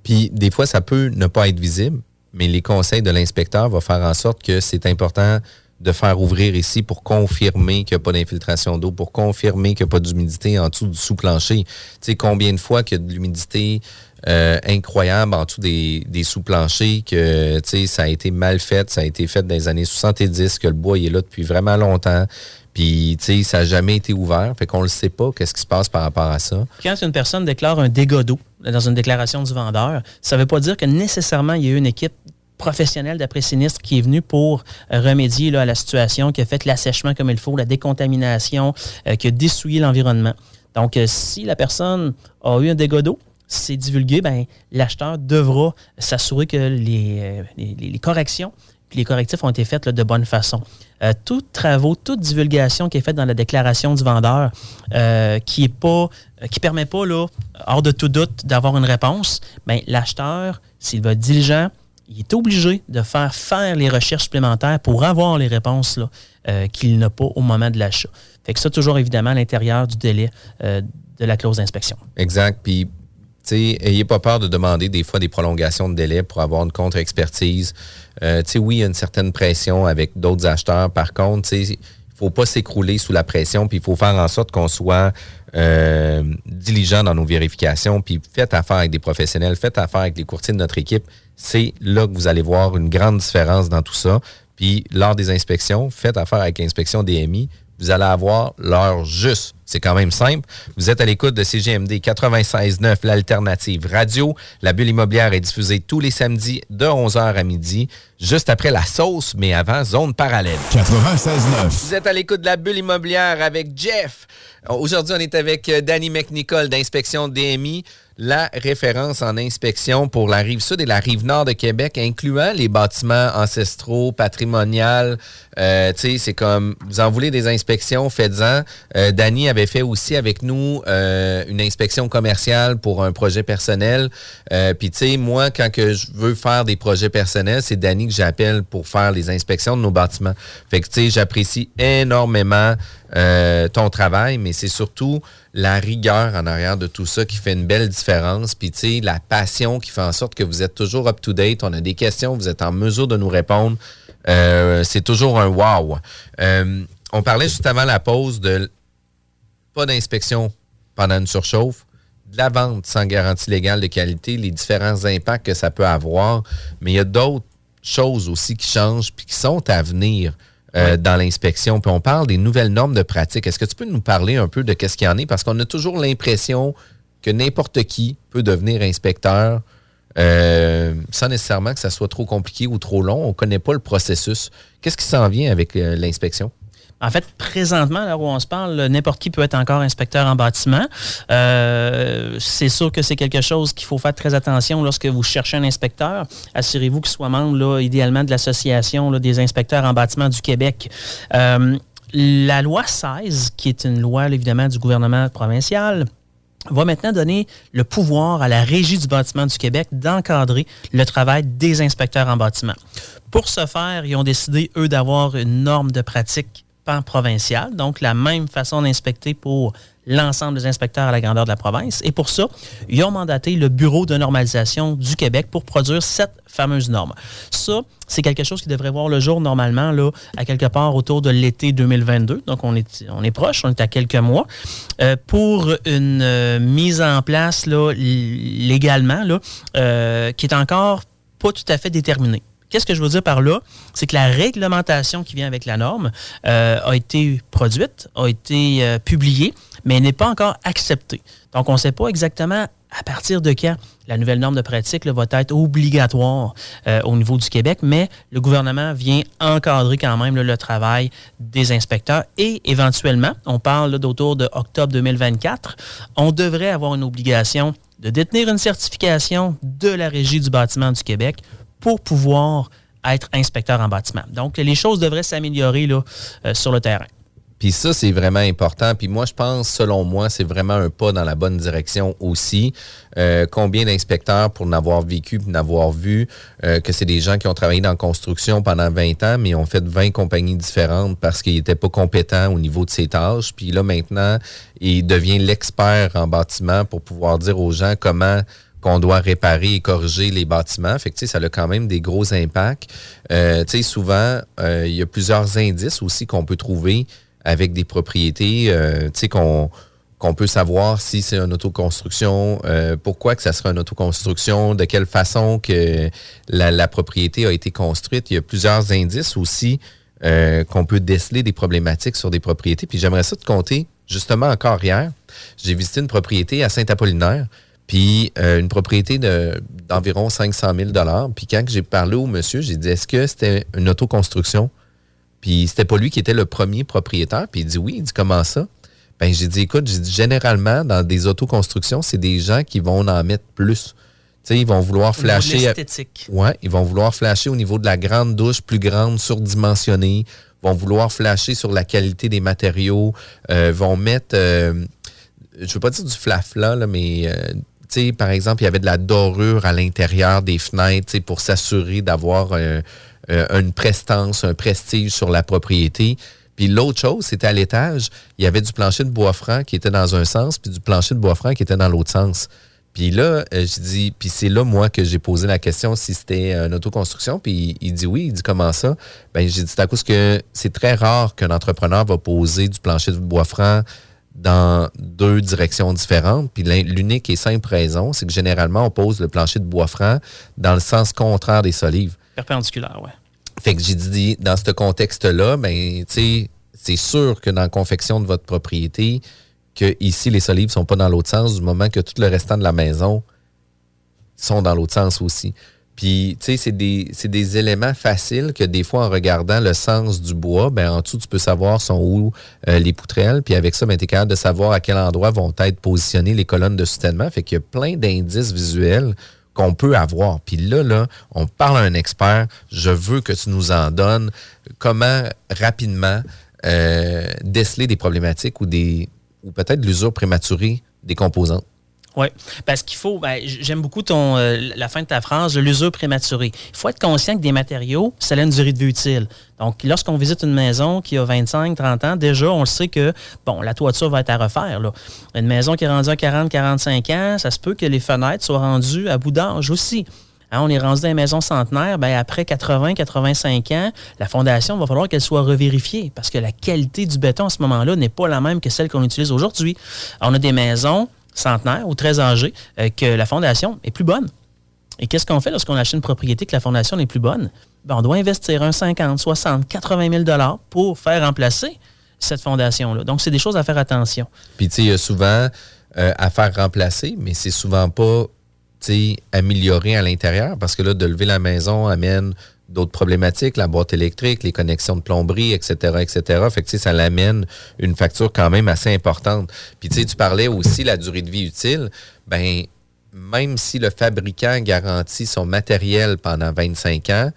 Puis des fois, ça peut ne pas être visible, mais les conseils de l'inspecteur vont faire en sorte que c'est important de faire ouvrir ici pour confirmer qu'il n'y a pas d'infiltration d'eau, pour confirmer qu'il n'y a pas d'humidité en dessous du sous-plancher. Tu sais, combien de fois qu'il y a de l'humidité euh, incroyable en dessous des, sous-planchers, que ça a été mal fait, ça a été fait dans les années 70, que le bois est là depuis vraiment longtemps. Puis, tu sais, ça n'a jamais été ouvert. Fait qu'on ne le sait pas, qu'est-ce qui se passe par rapport à ça. Quand une personne déclare un dégât d'eau dans une déclaration du vendeur, ça ne veut pas dire que nécessairement il y a eu une équipe professionnelle d'après sinistre qui est venue pour euh, remédier là, à la situation, qui a fait l'assèchement comme il faut, la décontamination, euh, qui a dessouillé l'environnement. Donc, euh, si la personne a eu un dégât d'eau, c'est divulgué, ben, l'acheteur devra s'assurer que les, euh, les- les corrections les correctifs ont été faits là, de bonne façon. Tout travaux, toute divulgation qui est faite dans la déclaration du vendeur, qui est pas, qui permet pas là, hors de tout doute d'avoir une réponse, ben, l'acheteur, s'il va être diligent, il est obligé de faire faire les recherches supplémentaires pour avoir les réponses euh, qu'il n'a pas au moment de l'achat. Fait que ça, toujours évidemment à l'intérieur du délai euh, de la clause d'inspection. Exact. Puis, tu sais, ayez pas peur de demander des fois des prolongations de délai pour avoir une contre-expertise. Euh, oui, il y a une certaine pression avec d'autres acheteurs. Par contre, il faut pas s'écrouler sous la pression, puis il faut faire en sorte qu'on soit euh, diligent dans nos vérifications, puis faites affaire avec des professionnels, faites affaire avec les courtiers de notre équipe. C'est là que vous allez voir une grande différence dans tout ça. Puis, lors des inspections, faites affaire avec l'inspection DMI, vous allez avoir l'heure juste. C'est quand même simple. Vous êtes à l'écoute de CGMD 96.9, l'alternative radio. La bulle immobilière est diffusée tous les samedis de 11h à midi, juste après la sauce, mais avant zone parallèle. 96.9. Vous êtes à l'écoute de la bulle immobilière avec Jeff. Aujourd'hui, on est avec euh, Danny McNicol d'Inspection DMI, la référence en inspection pour la rive sud et la rive nord de Québec, incluant les bâtiments ancestraux, patrimoniales. Euh, c'est comme, vous en voulez des inspections, faites-en. Euh, Danny avait fait aussi avec nous euh, une inspection commerciale pour un projet personnel. Euh, Puis, tu moi, quand que je veux faire des projets personnels, c'est Danny que j'appelle pour faire les inspections de nos bâtiments. Fait que, j'apprécie énormément euh, ton travail, mais c'est surtout la rigueur en arrière de tout ça qui fait une belle différence. Puis, tu la passion qui fait en sorte que vous êtes toujours up-to-date. On a des questions, vous êtes en mesure de nous répondre. Euh, c'est toujours un wow. Euh, on parlait juste avant la pause de pas d'inspection pendant une surchauffe, de la vente sans garantie légale de qualité, les différents impacts que ça peut avoir, mais il y a d'autres choses aussi qui changent puis qui sont à venir euh, dans l'inspection. Puis on parle des nouvelles normes de pratique. Est-ce que tu peux nous parler un peu de qu'est-ce qu'il y en est? Parce qu'on a toujours l'impression que n'importe qui peut devenir inspecteur euh, sans nécessairement que ça soit trop compliqué ou trop long. On ne connaît pas le processus. Qu'est-ce qui s'en vient avec euh, l'inspection? En fait, présentement, là où on se parle, n'importe qui peut être encore inspecteur en bâtiment. Euh, c'est sûr que c'est quelque chose qu'il faut faire très attention lorsque vous cherchez un inspecteur. Assurez-vous qu'il soit membre, là, idéalement, de l'Association des inspecteurs en bâtiment du Québec. La loi 16, qui est une loi évidemment du gouvernement provincial, va maintenant donner le pouvoir à la Régie du bâtiment du Québec d'encadrer le travail des inspecteurs en bâtiment. Pour ce faire, ils ont décidé, eux, d'avoir une norme de pratique pan-provinciale, donc la même façon d'inspecter pour l'ensemble des inspecteurs à la grandeur de la province. Et pour ça, ils ont mandaté le Bureau de normalisation du Québec pour produire cette fameuse norme. Ça, c'est quelque chose qui devrait voir le jour normalement à quelque part autour de l'été 2022. Donc, on est, proche, on est à quelques mois. Euh, pour une euh, mise en place là, légalement, euh, qui est encore pas tout à fait déterminée. Qu'est-ce que je veux dire par là? C'est que la réglementation qui vient avec la norme a été produite, a été publiée, mais n'est pas encore acceptée. Donc, on ne sait pas exactement à partir de quand la nouvelle norme de pratique va être obligatoire euh, au niveau du Québec, mais le gouvernement vient encadrer quand même le travail des inspecteurs et éventuellement, on parle d'autour de octobre 2024, on devrait avoir une obligation de détenir une certification de la Régie du bâtiment du Québec pour pouvoir être inspecteur en bâtiment. Donc, les choses devraient s'améliorer euh, sur le terrain. Puis ça, c'est vraiment important. Puis moi, je pense, selon moi, c'est vraiment un pas dans la bonne direction aussi. Euh, combien d'inspecteurs, pour n'avoir vécu, pour n'avoir vu, euh, que c'est des gens qui ont travaillé dans construction pendant 20 ans, mais ont fait 20 compagnies différentes parce qu'ils n'étaient pas compétents au niveau de ces tâches. Puis là, maintenant, il devient l'expert en bâtiment pour pouvoir dire aux gens comment qu'on doit réparer et corriger les bâtiments. Ça a quand même des gros impacts. Euh, souvent, euh, il y a plusieurs indices aussi qu'on peut trouver avec des propriétés, euh, qu'on qu'on peut savoir si c'est une autoconstruction, pourquoi que ça sera une autoconstruction, de quelle façon que la, propriété a été construite. Il y a plusieurs indices aussi qu'on peut déceler des problématiques sur des propriétés. Puis j'aimerais ça te compter, justement encore hier, j'ai visité une propriété à Saint-Apollinaire, puis une propriété d'environ 500 000 Puis quand j'ai parlé au monsieur, j'ai dit, est-ce que c'était une autoconstruction? Puis c'était pas lui qui était le premier propriétaire. Puis il dit oui, il dit comment ça? Ben j'ai dit écoute, j'ai dit généralement dans des autoconstructions, c'est des gens qui vont en mettre plus. Tu sais, ils vont vouloir flasher. Ouais, ils vont vouloir flasher au niveau de la grande douche, plus grande, surdimensionnée. Vont vouloir flasher sur la qualité des matériaux. Euh, vont mettre, euh, je veux pas dire du flafla, là, mais euh, par exemple, il y avait de la dorure à l'intérieur des fenêtres pour s'assurer d'avoir euh, une prestance, un prestige sur la propriété. Puis l'autre chose, c'était à l'étage, il y avait du plancher de bois franc qui était dans un sens, puis du plancher de bois franc qui était dans l'autre sens. Puis là, euh, je dis, puis c'est là, moi, que j'ai posé la question si c'était une autoconstruction. Puis il, dit oui, il dit comment ça? Ben j'ai dit, c'est à cause que c'est très rare qu'un entrepreneur va poser du plancher de bois franc dans deux directions différentes. Puis l'unique et simple raison, c'est que généralement, on pose le plancher de bois franc dans le sens contraire des solives. Perpendiculaire, oui. Fait que j'ai dit, dans ce contexte-là, ben, tu sais, c'est sûr que dans la confection de votre propriété, que ici, les solives ne sont pas dans l'autre sens, du moment que tout le restant de la maison sont dans l'autre sens aussi. Puis, tu sais, c'est des, éléments faciles que des fois, en regardant le sens du bois, ben en dessous, tu peux savoir sont où euh, les poutrelles. Puis avec ça, ben, tu es capable de savoir à quel endroit vont être positionnées les colonnes de soutènement. Fait qu'il y a plein d'indices visuels qu'on peut avoir. Puis là, là, on parle à un expert. Je veux que tu nous en donnes comment rapidement euh, déceler des problématiques ou ou peut-être l'usure prématurée des composantes. Oui, parce qu'il faut, ben, j'aime beaucoup euh, la fin de ta phrase, l'usure prématurée. Il faut être conscient que des matériaux, ça a une durée de vie utile. Donc, lorsqu'on visite une maison qui a 25, 30 ans, déjà, on le sait que, bon, la toiture va être à refaire. Une maison qui est rendue à 40, 45 ans, ça se peut que les fenêtres soient rendues à bout d'âge aussi. Hein, on est rendu dans une maison centenaire, ben après 80, 85 ans, la fondation, va falloir qu'elle soit revérifiée parce que la qualité du béton à ce moment-là n'est pas la même que celle qu'on utilise aujourd'hui. On a des maisons centenaire ou très âgé, euh, que la fondation est plus bonne. Et qu'est-ce qu'on fait lorsqu'on achète une propriété que la fondation n'est plus bonne? Ben, on doit investir un 50, 60, 80 000 pour faire remplacer cette fondation-là. Donc, c'est des choses à faire attention. Puis, tu sais, il y a souvent euh, à faire remplacer, mais c'est souvent pas amélioré à l'intérieur parce que là, de lever la maison amène d'autres problématiques, la boîte électrique, les connexions de plomberie, etc., etc. Fait que, ça l'amène une facture quand même assez importante. Puis, tu tu parlais aussi la durée de vie utile. Ben, même si le fabricant garantit son matériel pendant 25 ans,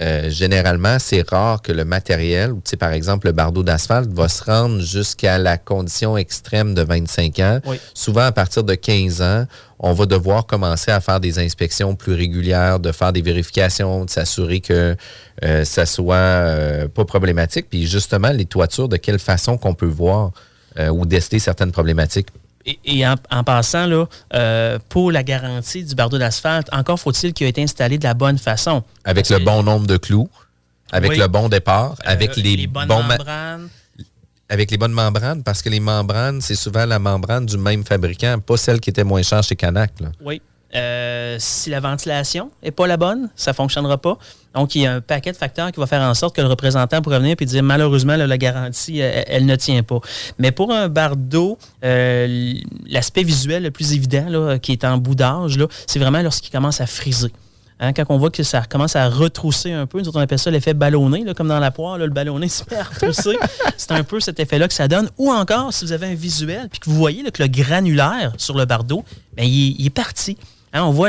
euh, généralement, c'est rare que le matériel, tu sais, par exemple, le bardeau d'asphalte, va se rendre jusqu'à la condition extrême de 25 ans. Oui. Souvent, à partir de 15 ans, on va devoir commencer à faire des inspections plus régulières, de faire des vérifications, de s'assurer que euh, ça soit euh, pas problématique. Puis justement, les toitures, de quelle façon qu'on peut voir euh, ou déceler certaines problématiques. Et, et en, en passant, là, euh, pour la garantie du bardeau d'asphalte, encore faut-il qu'il ait été installé de la bonne façon. Avec le bon nombre de clous, avec Oui. le bon départ, euh, avec les, bonnes bons membranes. avec les bonnes membranes, parce que les membranes, c'est souvent la membrane du même fabricant, pas celle qui était moins chère chez Canac. là. Oui. Euh, si la ventilation n'est pas la bonne, ça ne fonctionnera pas. Donc, il y a un paquet de facteurs qui va faire en sorte que le représentant pourra venir et dire malheureusement, là, la garantie, elle, elle ne tient pas. Mais pour un bardeau, euh, l'aspect visuel le plus évident, là, qui est en bout d'âge, c'est vraiment lorsqu'il commence à friser. Hein, quand on voit que ça commence à retrousser un peu, nous autres, on appelle ça l'effet ballonné, là, comme dans la poire, là, le ballonné se met à retrousser. c'est un peu cet effet-là que ça donne. Ou encore, si vous avez un visuel, puis que vous voyez là, que le granulaire sur le bardeau, il, est- il est parti. Hein, on voit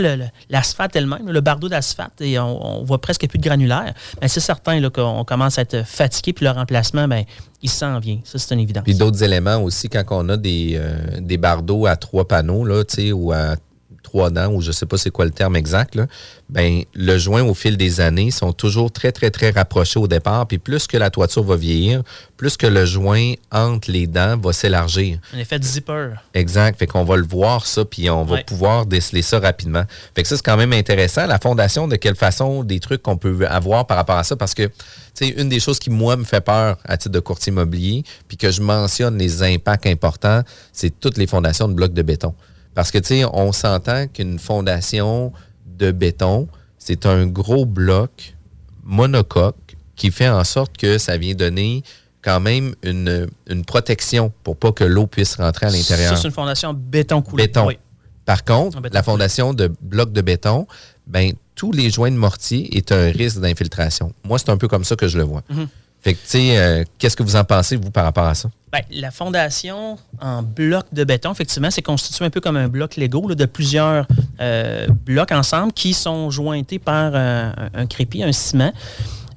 l'asphalte elle-même, le bardeau d'asphalte, et on, on voit presque plus de granulaire. Mais c'est certain qu'on commence à être fatigué, puis le remplacement, ben, il s'en vient. Ça, c'est une évidence. Puis d'autres éléments aussi, quand on a des, euh, des bardeaux à trois panneaux, là, ou à trois dents, ou je sais pas c'est quoi le terme exact, là, ben, le joint au fil des années sont toujours très, très, très rapprochés au départ. Puis plus que la toiture va vieillir, plus que le joint entre les dents va s'élargir. Un effet de zipper. Exact. Fait qu'on va le voir, ça, puis on va Ouais. pouvoir déceler ça rapidement. Fait que ça, c'est quand même intéressant. La fondation, de quelle façon, des trucs qu'on peut avoir par rapport à ça, parce que, tu sais, une des choses qui, moi, me fait peur à titre de courtier immobilier, puis que je mentionne les impacts importants, c'est toutes les fondations de blocs de béton. Parce que, tu sais, on s'entend qu'une fondation de béton, c'est un gros bloc monocoque qui fait en sorte que ça vient donner quand même une, une protection pour pas que l'eau puisse rentrer à l'intérieur. Ça, c'est une fondation béton coulé. Béton. Oui. Par contre, béton la coulé. fondation de blocs de béton, ben, tous les joints de mortier est un risque d'infiltration. Moi, c'est un peu comme ça que je le vois. Mhm. Fait euh, qu'est-ce que vous en pensez, vous, par rapport à ça? Ben, la fondation en bloc de béton, effectivement, c'est constitué un peu comme un bloc Lego de plusieurs euh, blocs ensemble qui sont jointés par un, un crépi, un ciment.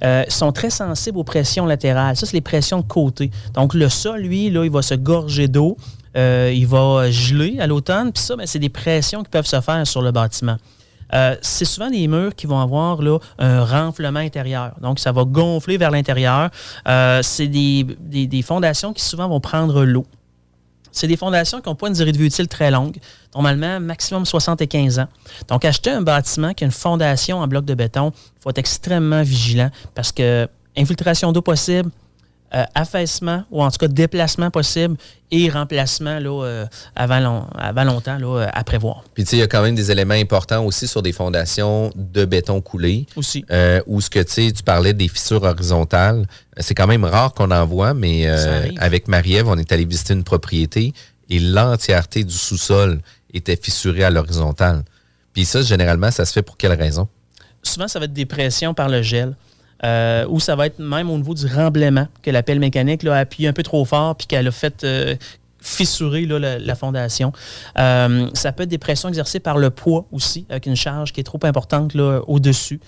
Euh, sont très sensibles aux pressions latérales. Ça, c'est les pressions de côté. Donc, le sol, lui, il va se gorger d'eau. Il va geler à l'automne. Puis ça, ben, c'est des pressions qui peuvent se faire sur le bâtiment. Euh, c'est souvent des murs qui vont avoir un renflement intérieur. Donc, ça va gonfler vers l'intérieur. Euh, c'est des fondations qui souvent vont prendre l'eau. C'est des fondations qui n'ont pas une durée de vie utile très longue, normalement maximum 75 ans. Donc, acheter un bâtiment qui a une fondation en bloc de béton, il faut être extrêmement vigilant parce que infiltration d'eau possible, euh, affaissement ou en tout cas déplacement possible et remplacement là, euh, avant, long- avant longtemps là, euh, à prévoir Puis, tu sais, il y a quand même des éléments importants aussi sur des fondations de béton coulé. aussi. Euh, où ce que tu sais, tu parlais des fissures horizontales. C'est quand même rare qu'on en voit, mais avec Marie-Ève, on est allé visiter une propriété et l'entièreté du sous-sol était fissurée à l'horizontale. Puis ça, généralement, ça se fait pour quelle raison? souvent, ça va être des pressions par le gel. Euh, ou ça va être même au niveau du remblaiement, que la pelle mécanique là, a appuyé un peu trop fort puis qu'elle a fait euh, fissurer là, la, la fondation. Euh, ça peut être des pressions exercées par le poids aussi, avec une charge qui est trop importante au-dessus.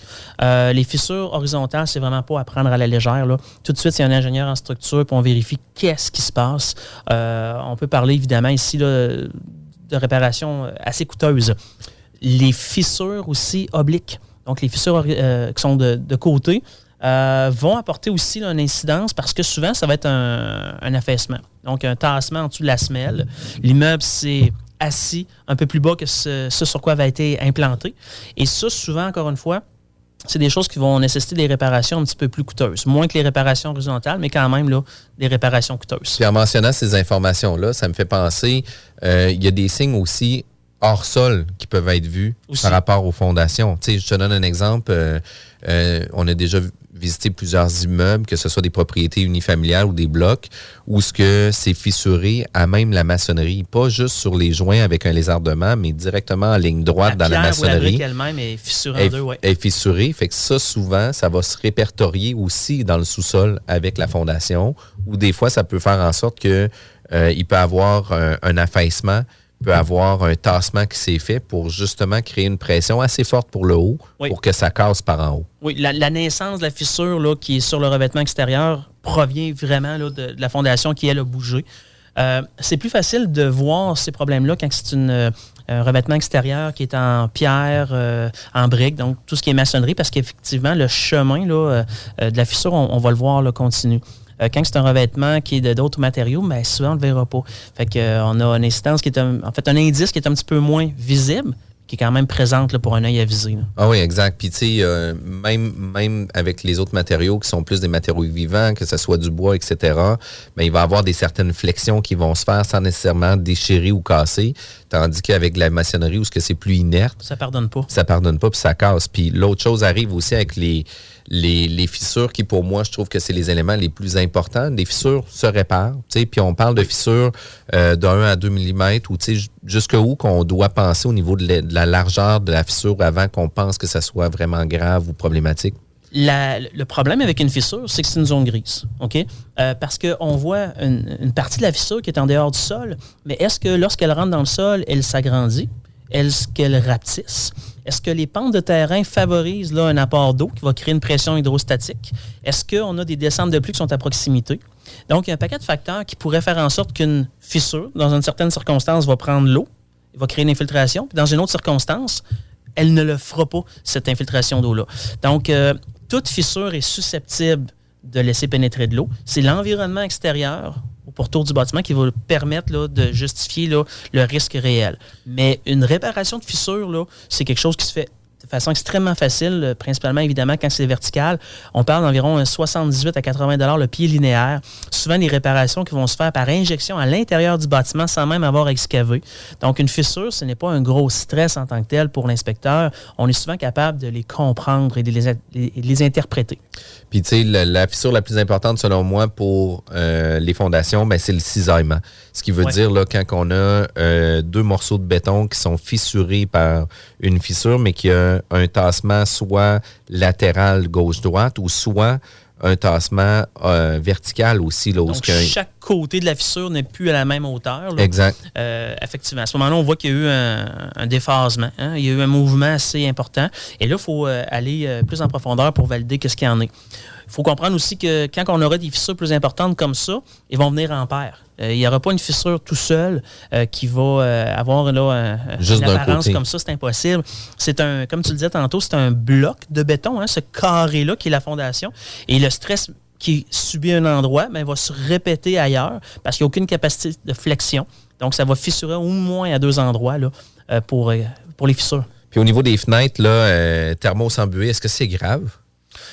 Euh, les fissures horizontales, c'est vraiment pas à prendre à la légère. Là. Tout de suite, a un ingénieur en structure, puis on vérifie qu'est-ce qui se passe. Euh, on peut parler évidemment ici là, de réparation assez coûteuse. Les fissures aussi obliques, donc les fissures euh, qui sont de, de côté, euh, vont apporter aussi là, une incidence parce que souvent, ça va être un, un affaissement. Donc, un tassement en dessous de la semelle. L'immeuble s'est assis un peu plus bas que ce, ce sur quoi avait été implanté. Et ça, souvent, encore une fois, c'est des choses qui vont nécessiter des réparations un petit peu plus coûteuses. Moins que les réparations horizontales, mais quand même là, des réparations coûteuses. Puis en mentionnant ces informations-là, ça me fait penser, euh, il y a des signes aussi hors sol qui peuvent être vus Aussi. par rapport aux fondations. Tu sais, je te donne un exemple. euh, euh, on a déjà visité plusieurs immeubles, que ce soit des propriétés unifamiliales ou des blocs, où ce que c'est fissuré à même la maçonnerie, pas juste sur les joints avec un lézardement, mais directement en ligne droite dans la maçonnerie elle-même est fissurée en est, deux, ouais. est fissurée. Fait que ça, souvent, ça va se répertorier aussi dans le sous-sol avec la fondation, ou des fois, ça peut faire en sorte que euh, il peut avoir un, un affaissement, peut avoir un tassement qui s'est fait pour justement créer une pression assez forte pour le haut Oui. pour que ça casse par en haut. Oui, la, la naissance de la fissure là, qui est sur le revêtement extérieur provient vraiment là, de, de la fondation qui, elle, a bougé. Euh, c'est plus facile de voir ces problèmes-là quand c'est une, euh, un revêtement extérieur qui est en pierre, euh, en briques, donc tout ce qui est maçonnerie, parce qu'effectivement, le chemin là, euh, de la fissure, on, on va le voir là, continue. Euh, quand c'est un revêtement qui est de d'autres matériaux, mais souvent, on ne le verra pas. Fait que, euh, on a une incidence qui est un, en fait un indice qui est un petit peu moins visible, qui est quand même présente là, pour un œil avisé. là. Ah oui, exact. Puis tu sais, euh, même, même avec les autres matériaux qui sont plus des matériaux vivants, que ce soit du bois, etc., ben, il va y avoir des certaines flexions qui vont se faire sans nécessairement déchirer ou casser. Tandis qu'avec la maçonnerie, où ce que c'est plus inerte, Ça pardonne pas. ça pardonne pas puis ça casse. Puis l'autre chose arrive aussi avec les, les, les fissures qui, pour moi, je trouve que c'est les éléments les plus importants. Les fissures se réparent. Puis on parle de fissures euh, de 1 à 2 mm ou tu sais, ju- jusqu'où qu'on doit penser au niveau de la, de la largeur de la fissure avant qu'on pense que ça soit vraiment grave ou problématique? La- le problème avec une fissure, c'est que c'est une zone grise. OK? Euh, parce qu'on voit une, une partie de la fissure qui est en dehors du sol, mais est-ce que lorsqu'elle rentre dans le sol, elle s'agrandit? Est-ce qu'elle rapetisse? Est-ce que les pentes de terrain favorisent là, un apport d'eau qui va créer une pression hydrostatique? Est-ce qu'on a des descentes de pluie qui sont à proximité? Donc, il y a un paquet de facteurs qui pourraient faire en sorte qu'une fissure, dans une certaine circonstance, va prendre l'eau, va créer une infiltration, puis dans une autre circonstance, elle ne le fera pas, cette infiltration d'eau-là. Donc, euh, toute fissure est susceptible de laisser pénétrer de l'eau. C'est l'environnement extérieur pourtour du bâtiment qui va permettre là, de justifier là, le risque réel. Mais une réparation de fissure, c'est quelque chose qui se fait de façon extrêmement facile, euh, principalement évidemment quand c'est vertical. On parle d'environ un 78 à 80 dollars le pied linéaire. Souvent des réparations qui vont se faire par injection à l'intérieur du bâtiment sans même avoir excavé. Donc une fissure, ce n'est pas un gros stress en tant que tel pour l'inspecteur. On est souvent capable de les comprendre et de les, et de les interpréter. Puis, tu sais, la, la fissure la plus importante, selon moi, pour euh, les fondations, ben, c'est le cisaillement. Ce qui veut Ouais. dire, là, quand on a euh, deux morceaux de béton qui sont fissurés par une fissure, mais qui a un tassement soit latéral gauche-droite ou soit un tassement euh, vertical aussi. Là, Donc chaque côté de la fissure n'est plus à la même hauteur. là. Exact. Euh, effectivement, à ce moment-là, on voit qu'il y a eu un, un déphasement. hein. Il y a eu un mouvement assez important. Et là, il faut euh, aller plus en profondeur pour valider qu'est-ce qu'il y en est. Il faut comprendre aussi que quand on aura des fissures plus importantes comme ça, ils vont venir en paire. Euh, il n'y aura pas une fissure tout seul euh, qui va euh, avoir là, un- Juste une apparence comme ça, c'est impossible. C'est un, comme tu le disais tantôt, c'est un bloc de béton, hein, ce carré-là qui est la fondation. Et le stress qui subit un endroit, ben, va se répéter ailleurs parce qu'il n'y a aucune capacité de flexion. Donc, ça va fissurer au moins à deux endroits là, pour, pour les fissures. Puis au niveau des fenêtres, là, embué, est-ce que c'est grave?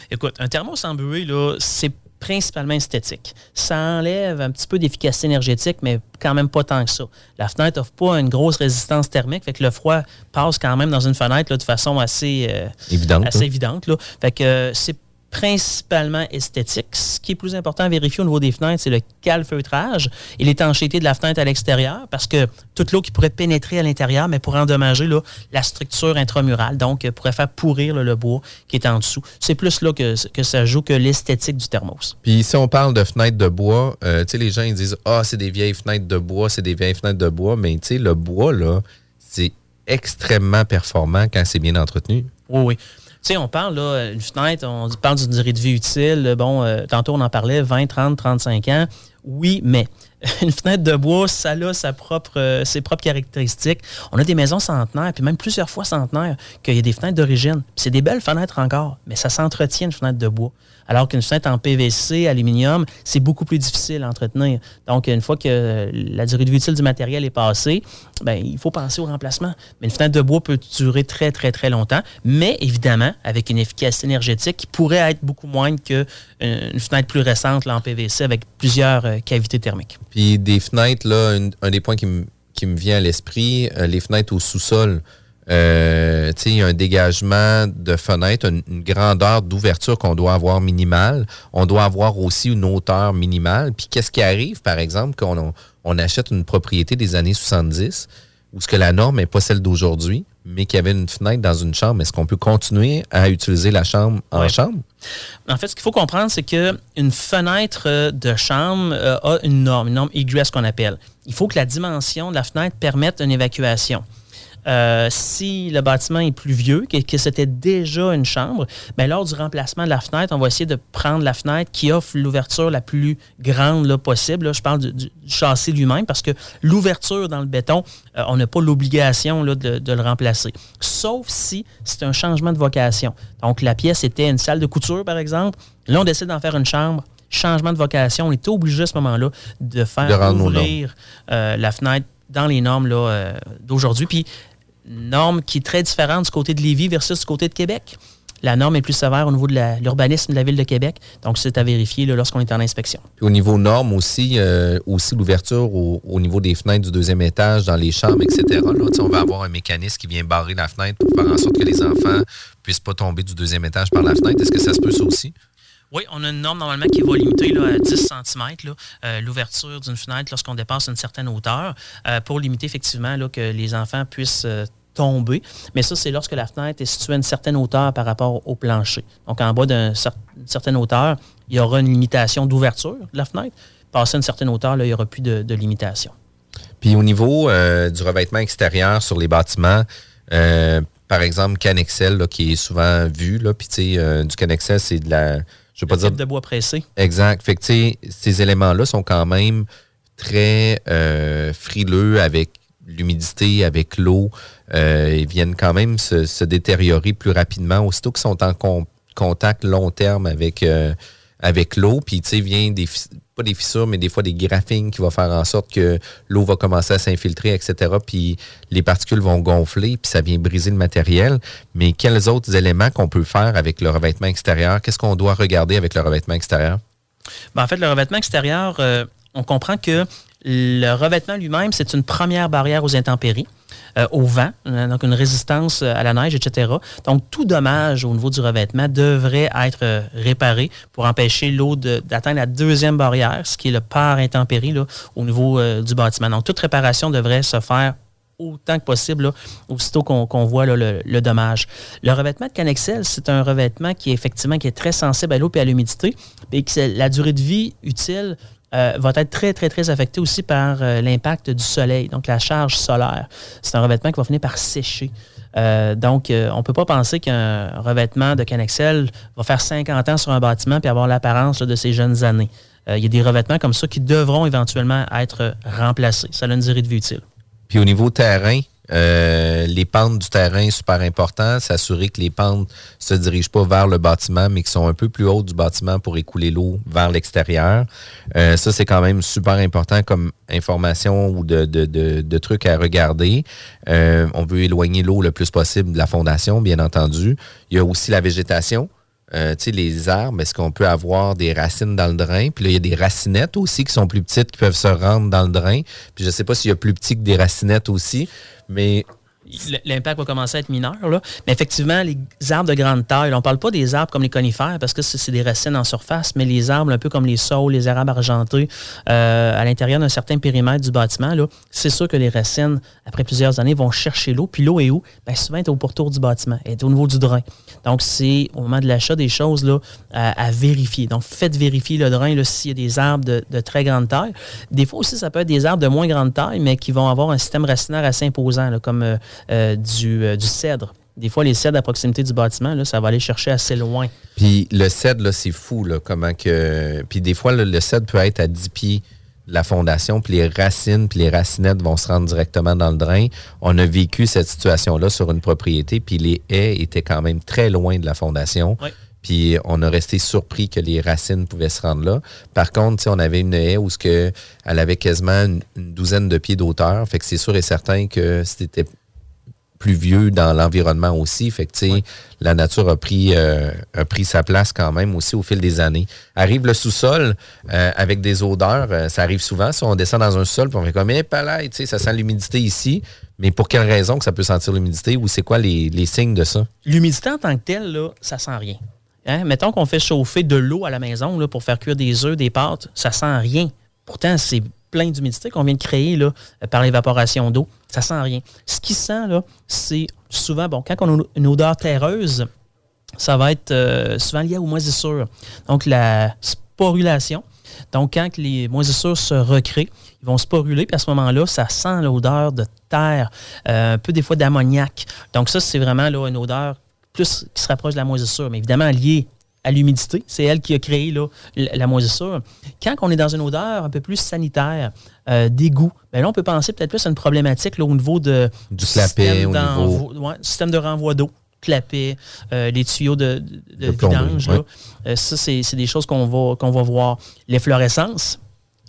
Écoute, un thermos embué, là, c'est principalement esthétique. Ça enlève un petit peu d'efficacité énergétique, mais quand même pas tant que ça. La fenêtre n'offre pas une grosse résistance thermique, fait que le froid passe quand même dans une fenêtre là, de façon assez, euh, Évidente. assez hein? évidente. Là. Fait que euh, c'est principalement esthétique. Ce qui est plus important à vérifier au niveau des fenêtres, c'est le calfeutrage et l'étanchéité de la fenêtre à l'extérieur, parce que toute l'eau qui pourrait pénétrer à l'intérieur, mais pourrait endommager là, la structure intramurale, donc euh, pourrait faire pourrir là, le bois qui est en dessous. C'est plus là que, que ça joue que l'esthétique du thermos. Puis si on parle de fenêtres de bois, euh, tu sais, les gens ils disent Ah, c'est des vieilles fenêtres de bois, c'est des vieilles fenêtres de bois, mais tu sais, le bois, là, c'est extrêmement performant quand c'est bien entretenu. Oui, oui. Tu sais, on parle, là, une fenêtre, on parle d'une durée de vie utile. Bon, euh, tantôt, on en parlait, 20, 30, 35 ans. Oui, mais une fenêtre de bois, ça a sa euh, ses propres caractéristiques. On a des maisons centenaires, puis même plusieurs fois centenaires, qu'il y a des fenêtres d'origine. C'est des belles fenêtres encore, mais ça s'entretient une fenêtre de bois. Alors qu'une fenêtre en PVC, aluminium, c'est beaucoup plus difficile à entretenir. Donc, une fois que la durée de vie utile du matériel est passée, ben, il faut penser au remplacement. Mais une fenêtre de bois peut durer très, très, très longtemps, mais évidemment, avec une efficacité énergétique qui pourrait être beaucoup moindre qu'une une fenêtre plus récente là, en PVC avec plusieurs euh, cavités thermiques. Puis des fenêtres, là, un, des points qui, me- vient à l'esprit, euh, les fenêtres au sous-sol. Euh, il y a un dégagement de fenêtre, une, grandeur d'ouverture qu'on doit avoir minimale. On doit avoir aussi une hauteur minimale. Puis qu'est-ce qui arrive, par exemple, quand on, on achète une propriété des années 70, où ce que la norme n'est pas celle d'aujourd'hui, mais qu'il y avait une fenêtre dans une chambre, est-ce qu'on peut continuer à utiliser la chambre en chambre? En fait, ce qu'il faut comprendre, c'est qu'une fenêtre euh, de chambre euh, a une norme, une norme egress qu'on appelle. Il faut que la dimension de la fenêtre permette une évacuation. Euh, si le bâtiment est plus vieux, que, que c'était déjà une chambre, ben lors du remplacement de la fenêtre, on va essayer de prendre la fenêtre qui offre l'ouverture la plus grande là, possible. Là, je parle du, du- du châssis lui-même parce que l'ouverture dans le béton, euh, on n'a pas l'obligation là, de, de le remplacer. Sauf si c'est un changement de vocation. Donc la pièce était une salle de couture, par exemple. Là, on décide d'en faire une chambre. Changement de vocation, on est obligé à ce moment-là de faire De ouvrir euh, la fenêtre dans les normes là, euh, d'aujourd'hui. Puis, norme qui est très différente du côté de Lévis versus du côté de Québec. La norme est plus sévère au niveau de l'urbanisme de la ville de Québec. Donc, c'est à vérifier lorsqu'on est en inspection. Au niveau normes aussi, euh, aussi l'ouverture au, au niveau des fenêtres du deuxième étage, dans les chambres, etc. On va avoir un mécanisme qui vient barrer la fenêtre pour faire en sorte que les enfants puissent pas tomber du deuxième étage par la fenêtre. Est-ce que ça se peut ça aussi? Oui, on a une norme normalement qui va limiter là, à 10 cm l'ouverture d'une fenêtre lorsqu'on dépasse une certaine hauteur euh, pour limiter effectivement là, que les enfants puissent euh, tomber. Mais ça, c'est lorsque la fenêtre est située à une certaine hauteur par rapport au plancher. Donc, en bas d'une cer- une certaine hauteur, il y aura une limitation d'ouverture de la fenêtre. Passé une certaine hauteur, il n'y aura plus de, limitation. Puis au niveau euh, du revêtement extérieur sur les bâtiments, euh, par exemple, Canexel, qui est souvent vu, là, puis euh, du Canexel, c'est de la... Je veux pas dire type de bois pressé. Exact. Fait que, ces éléments-là sont quand même très euh, frileux avec l'humidité, avec l'eau. Euh, ils viennent quand même se, se détériorer plus rapidement. Aussitôt qu'ils sont en con- contact long terme avec, euh, avec l'eau, puis, tu sais, vient des, des fissures, mais des fois des graphines qui vont faire en sorte que l'eau va commencer à s'infiltrer, etc. Puis les particules vont gonfler, puis ça vient briser le matériel. Mais quels autres éléments qu'on peut faire avec le revêtement extérieur? Qu'est-ce qu'on doit regarder avec le revêtement extérieur? Ben, en fait, le revêtement extérieur, euh, on comprend que le revêtement lui-même, c'est une première barrière aux intempéries, euh, au vent, euh, donc une résistance euh, à la neige, etc. Donc, tout dommage au niveau du revêtement devrait être réparé pour empêcher l'eau d'atteindre la deuxième barrière, ce qui est le par intempérie au niveau du bâtiment. Donc, toute réparation devrait se faire autant que possible, aussitôt qu'on voit le, dommage. Le revêtement de Canexel, c'est un revêtement qui est effectivement très sensible à l'eau et à l'humidité, et que la durée de vie utile euh, va être très, très, très affectée aussi par euh, l'impact du soleil, donc la charge solaire. C'est un revêtement qui va finir par sécher. Euh, donc, euh, on ne peut pas penser qu'un revêtement de Canexel va faire 50 ans sur un bâtiment puis avoir l'apparence de ses jeunes années. Euh, Il y a des revêtements comme ça qui devront éventuellement être remplacés. Ça a une durée de vie utile. Puis au niveau terrain, euh, les pentes du terrain, super important, s'assurer que les pentes se dirigent pas vers le bâtiment, mais qui sont un peu plus hautes du bâtiment pour écouler l'eau vers l'extérieur. Euh, ça, c'est quand même super important comme information ou de, de, de, trucs à regarder. Euh, on veut éloigner l'eau le plus possible de la fondation, bien entendu. Il y a aussi la végétation. Euh, les arbres, est-ce qu'on peut avoir des racines dans le drain? Puis là, il y a des racinettes aussi qui sont plus petites, qui peuvent se rendre dans le drain. Puis je sais pas s'il y a plus petit que des racinettes aussi, mais l'impact va commencer à être mineur. Là. Mais effectivement, les arbres de grande taille, on ne parle pas des arbres comme les conifères parce que c'est des racines en surface, mais les arbres un peu comme les saules, les arabes argentés, euh, à l'intérieur d'un certain périmètre du bâtiment, c'est sûr que les racines, après plusieurs années, vont chercher l'eau. Puis l'eau est où? Bien, souvent, elle est au pourtour du bâtiment, elle est au niveau du drain. Donc, c'est au moment de l'achat des choses là, à, vérifier. Donc, faites vérifier le drain s'il y a des arbres de, de très grande taille. Des fois aussi, ça peut être des arbres de moins grande taille, mais qui vont avoir un système racinaire assez imposant, là, comme euh, euh, du, euh, du cèdre. Des fois, les cèdres à proximité du bâtiment, là, ça va aller chercher assez loin. Puis le cèdre, là, c'est fou, là, comment que. Puis des fois, là, le cèdre peut être à 10 pieds de la fondation, puis les racines, puis les racinettes vont se rendre directement dans le drain. On a vécu cette situation-là sur une propriété, puis les haies étaient quand même très loin de la fondation. Oui. Puis on a resté surpris que les racines pouvaient se rendre là. Par contre, on avait une haie où ce que, elle avait quasiment une, une douzaine de pieds d'auteur. Fait que c'est sûr et certain que c'était vieux dans l'environnement aussi. Fait que, la nature a pris, euh, a pris sa place quand même aussi au fil des années. Arrive le sous-sol euh, avec des odeurs. euh, ça arrive souvent. Si on descend dans un sol, puis on fait comme, eh, palais, tu sais, ça sent l'humidité ici. Mais pour quelle raison que ça peut sentir l'humidité ou c'est quoi les, les signes de ça? L'humidité en tant que telle, là, ça sent rien. Hein? Mettons qu'on fait chauffer de l'eau à la maison là, pour faire cuire des œufs, des pâtes, ça sent rien. Pourtant, c'est plein d'humidité qu'on vient de créer là, par l'évaporation d'eau. Ça sent rien. Ce qui sent, là, c'est souvent, bon, quand on a une odeur terreuse, ça va être euh, souvent lié aux moisissures. Donc, la sporulation. Donc, quand les moisissures se recréent, ils vont sporuler, puis à ce moment-là, ça sent l'odeur de terre, euh, un peu des fois d'ammoniac. Donc, ça, c'est vraiment là, une odeur plus qui se rapproche de la moisissure, mais évidemment liée à l'humidité. C'est elle qui a créé là, la, moisissure. Quand on est dans une odeur un peu plus sanitaire, euh, d'égout, ben là, on peut penser peut-être plus à une problématique là, au niveau de, Du clapet, système au d'envoi- ouais, système de renvoi d'eau clapet, euh, les tuyaux de, vidange. ouais. là. Euh, ça, c'est des choses qu'on va, qu'on va voir. L'efflorescence,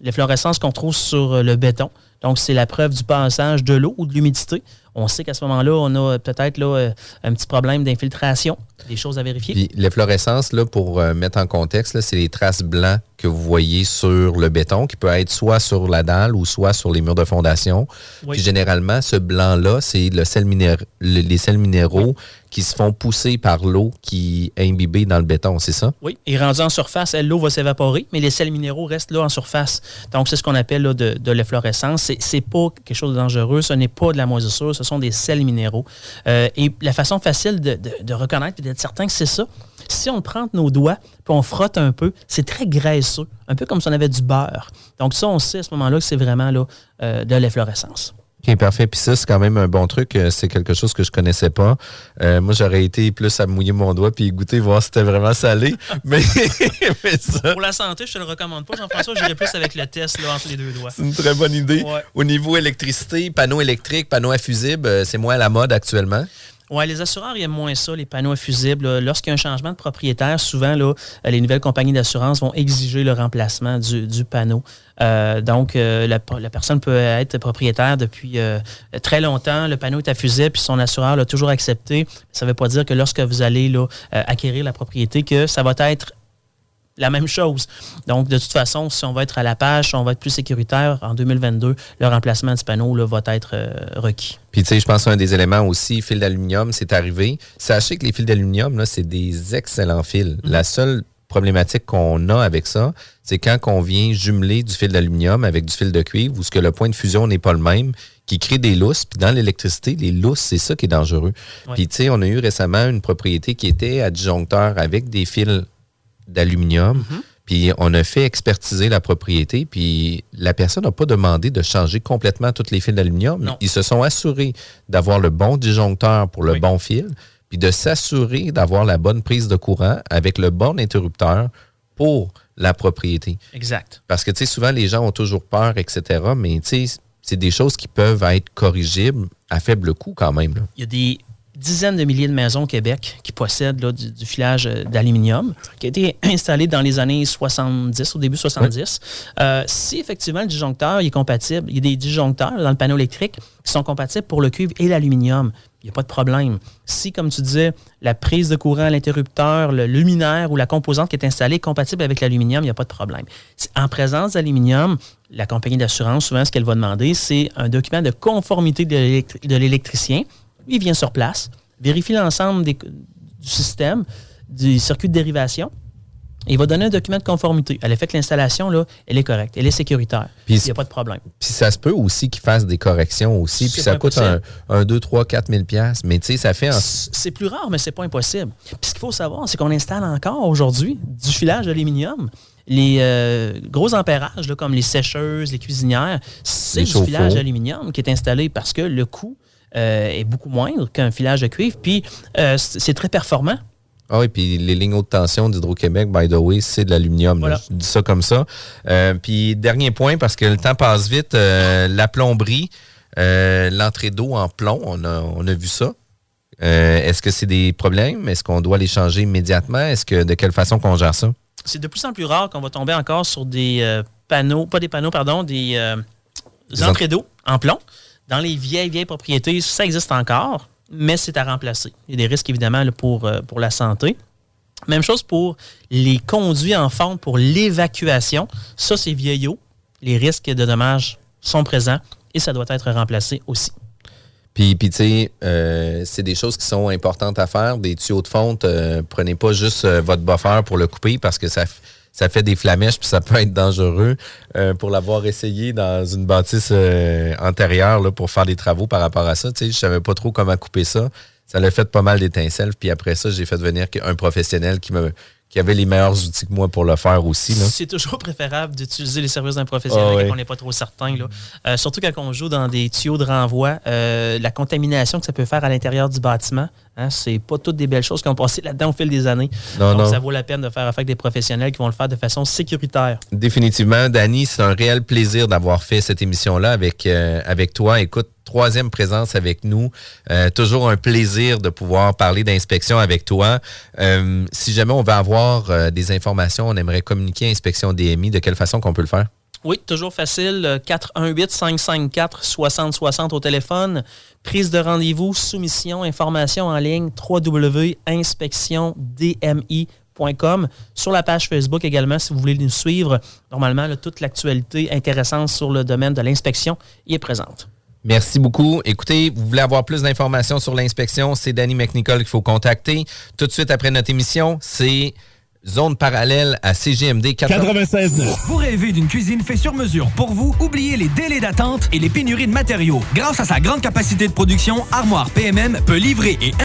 l'efflorescence qu'on trouve sur le béton. Donc, c'est la preuve du passage de l'eau ou de l'humidité. On sait qu'à ce moment-là, on a peut-être là, euh, un petit problème d'infiltration, des choses à vérifier. Puis l'efflorescence, là, pour euh, mettre en contexte, là, c'est les traces blancs que vous voyez sur le béton, qui peut être soit sur la dalle ou soit sur les murs de fondation. Oui. Puis généralement, ce blanc-là, c'est le sel minér- le- les sels minéraux qui se font pousser par l'eau qui est imbibée dans le béton, c'est ça? Oui, et rendu en surface, elle, l'eau va s'évaporer, mais les sels minéraux restent là en surface. Donc, c'est ce qu'on appelle là, de, de l'efflorescence. C'est, pas quelque chose de dangereux, ce n'est pas de la moisissure, ce sont des sels minéraux. Euh, et la façon facile de, reconnaître et d'être certain que c'est ça, si on prend nos doigts puis on frotte un peu, c'est très graisseux, un peu comme si on avait du beurre. Donc, ça, on sait à ce moment-là que c'est vraiment euh, de l'efflorescence. OK, parfait. Puis ça, c'est quand même un bon truc. Euh, C'est quelque chose que je connaissais pas. Euh, moi, j'aurais été plus à mouiller mon doigt puis goûter, voir si c'était vraiment salé. mais, mais ça, Pour la santé, je te le recommande pas, Jean-François, j'irai plus avec le test là, entre les deux doigts. c'est une très bonne idée. Ouais. Au niveau électricité, panneaux électriques, panneaux à fusibles, euh, c'est moins à la mode actuellement? Oui, les assureurs ils aiment moins ça, les panneaux à. Lorsqu'il y a un changement de propriétaire, souvent, là, euh, les nouvelles compagnies d'assurance vont exiger le remplacement du, panneau. Euh, donc, euh, la, personne peut être propriétaire depuis très longtemps. Le panneau est à fusible, puis son assureur l'a toujours accepté. Ça ne veut pas dire que lorsque vous allez acquérir la propriété, que ça va être la même chose. Donc, de toute façon, si on va être à la page, si on va être plus sécuritaire, en 2022, le remplacement du panneau là, va être euh, requis. Puis, tu sais, je pense qu'un des éléments aussi, fil d'aluminium, c'est arrivé. Sachez que les fils d'aluminium, là, c'est des excellents fils. La seule problématique qu'on a avec ça, c'est quand on vient jumeler du fil d'aluminium avec du fil de cuivre, où ce que le point de fusion n'est pas le même, qui crée des lousses. Puis dans l'électricité, les lousses, c'est ça qui est dangereux. Ouais. Puis, tu sais, on a eu récemment une propriété qui était adjoncteur avec des fils d'aluminium. Puis on a fait expertiser la propriété, puis la personne n'a pas demandé de changer complètement tous les fils d'aluminium. Ils se sont assurés d'avoir le bon disjoncteur pour le Oui. bon fil, puis de s'assurer d'avoir la bonne prise de courant avec le bon interrupteur pour la propriété. Exact. Parce que, tu sais, souvent, les gens ont toujours peur, etc., mais, tu sais, c'est des choses qui peuvent être corrigibles à faible coût quand même. là. Il y a des dizaines de milliers de maisons au Québec qui possèdent là, du, du filage euh, d'aluminium qui a été installé dans les années 70, au début 70. Euh, si effectivement le disjoncteur est compatible, il y a des disjoncteurs dans le panneau électrique qui sont compatibles pour le cuivre et l'aluminium. Il n'y a pas de problème. Si, comme tu disais, la prise de courant, l'interrupteur, le luminaire ou la composante qui est installée est compatible avec l'aluminium, il n'y a pas de problème. En présence d'aluminium, la compagnie d'assurance, souvent, ce qu'elle va demander, c'est un document de conformité de l'électricien. Lui, il vient sur place, vérifie l'ensemble des- du système, du circuit de dérivation. et Il va donner un document de conformité. À l'effet que l'installation, là, elle est correcte, elle est sécuritaire. Puis il n'y a pas de problème. Puis ça se peut aussi qu'ils fassent des corrections aussi, puis ça coûte un, impossible. un 2, 3, 4 000 piastres. Mais, tu sais, ça fait... en- C'est plus rare, mais c'est pas impossible. Puis ce qu'il faut savoir, c'est qu'on installe encore aujourd'hui du filage d'aluminium. Les euh, gros ampérages, là, comme les sécheuses, les cuisinières, c'est Les du filage d'aluminium qui est installé parce que le coût est beaucoup moindre qu'un filage de cuivre. Puis euh, c'est très performant. Ah oui, puis les lignes haute tension d'Hydro-Québec, by the way, c'est de l'aluminium. Voilà. Je dis ça comme ça. Euh, puis dernier point, parce que le temps passe vite, euh, la plomberie, euh, l'entrée d'eau en plomb, on a, on a vu ça. Euh, Est-ce que c'est des problèmes? Est-ce qu'on doit les changer immédiatement? Est-ce que de quelle façon qu'on gère ça? C'est de plus en plus rare qu'on va tomber encore sur des euh, panneaux, pas des panneaux, pardon, des, euh, Des entrées d'eau en plomb. Dans les vieilles, vieilles propriétés, ça existe encore, mais c'est à remplacer. Il y a des risques, évidemment, euh, pour la santé. Même chose pour les conduits en forme pour l'évacuation. Ça, c'est vieillot. Les risques de dommages sont présents et ça doit être remplacé aussi. Puis, puis tu sais, euh, c'est des choses qui sont importantes à faire. Des tuyaux de fonte, euh, prenez pas juste votre buffer pour le couper parce que ça, ça fait des flamèches puis ça peut être dangereux. Euh, pour l'avoir essayé dans une bâtisse euh, antérieure là, pour faire des travaux par rapport à ça, tu sais, je savais pas trop comment couper ça. Ça l'a fait pas mal d'étincelles. Puis après ça, j'ai fait venir un professionnel qui me qui avait les meilleurs outils que moi pour le faire aussi. C'est toujours préférable d'utiliser les services d'un professionnel Ah quand on n'est pas trop certain. Là. Euh, surtout quand on joue dans des tuyaux de renvoi, la contamination que ça peut faire à l'intérieur du bâtiment, hein, c'est pas toutes des belles choses qui ont passé là-dedans au fil des années. Non, Donc, non. ça vaut la peine de faire affaire avec des professionnels qui vont le faire de façon sécuritaire. Définitivement, Danny, c'est un réel plaisir d'avoir fait cette émission-là avec, euh, avec toi. Écoute, troisième présence avec nous. Euh, toujours un plaisir de pouvoir parler d'inspection avec toi. Euh, si jamais on veut avoir des informations, on aimerait communiquer à Inspection DMI, de quelle façon qu'on peut le faire? Oui, toujours facile. euh, 418-554-6060 au téléphone. Prise de rendez-vous, soumission, information en ligne, www.inspectiondmi.com. Sur la page Facebook également, si vous voulez nous suivre, normalement, toute l'actualité intéressante sur le domaine de l'inspection y est présente. Merci beaucoup. Écoutez, vous voulez avoir plus d'informations sur l'inspection, c'est Danny McNichol qu'il faut contacter. Tout de suite après notre émission, c'est Zone parallèle à CGMD 96.9. Vous rêvez d'une cuisine faite sur mesure pour vous? Oubliez les délais d'attente et les pénuries de matériaux. Grâce à sa grande capacité de production, Armoire PMM peut livrer et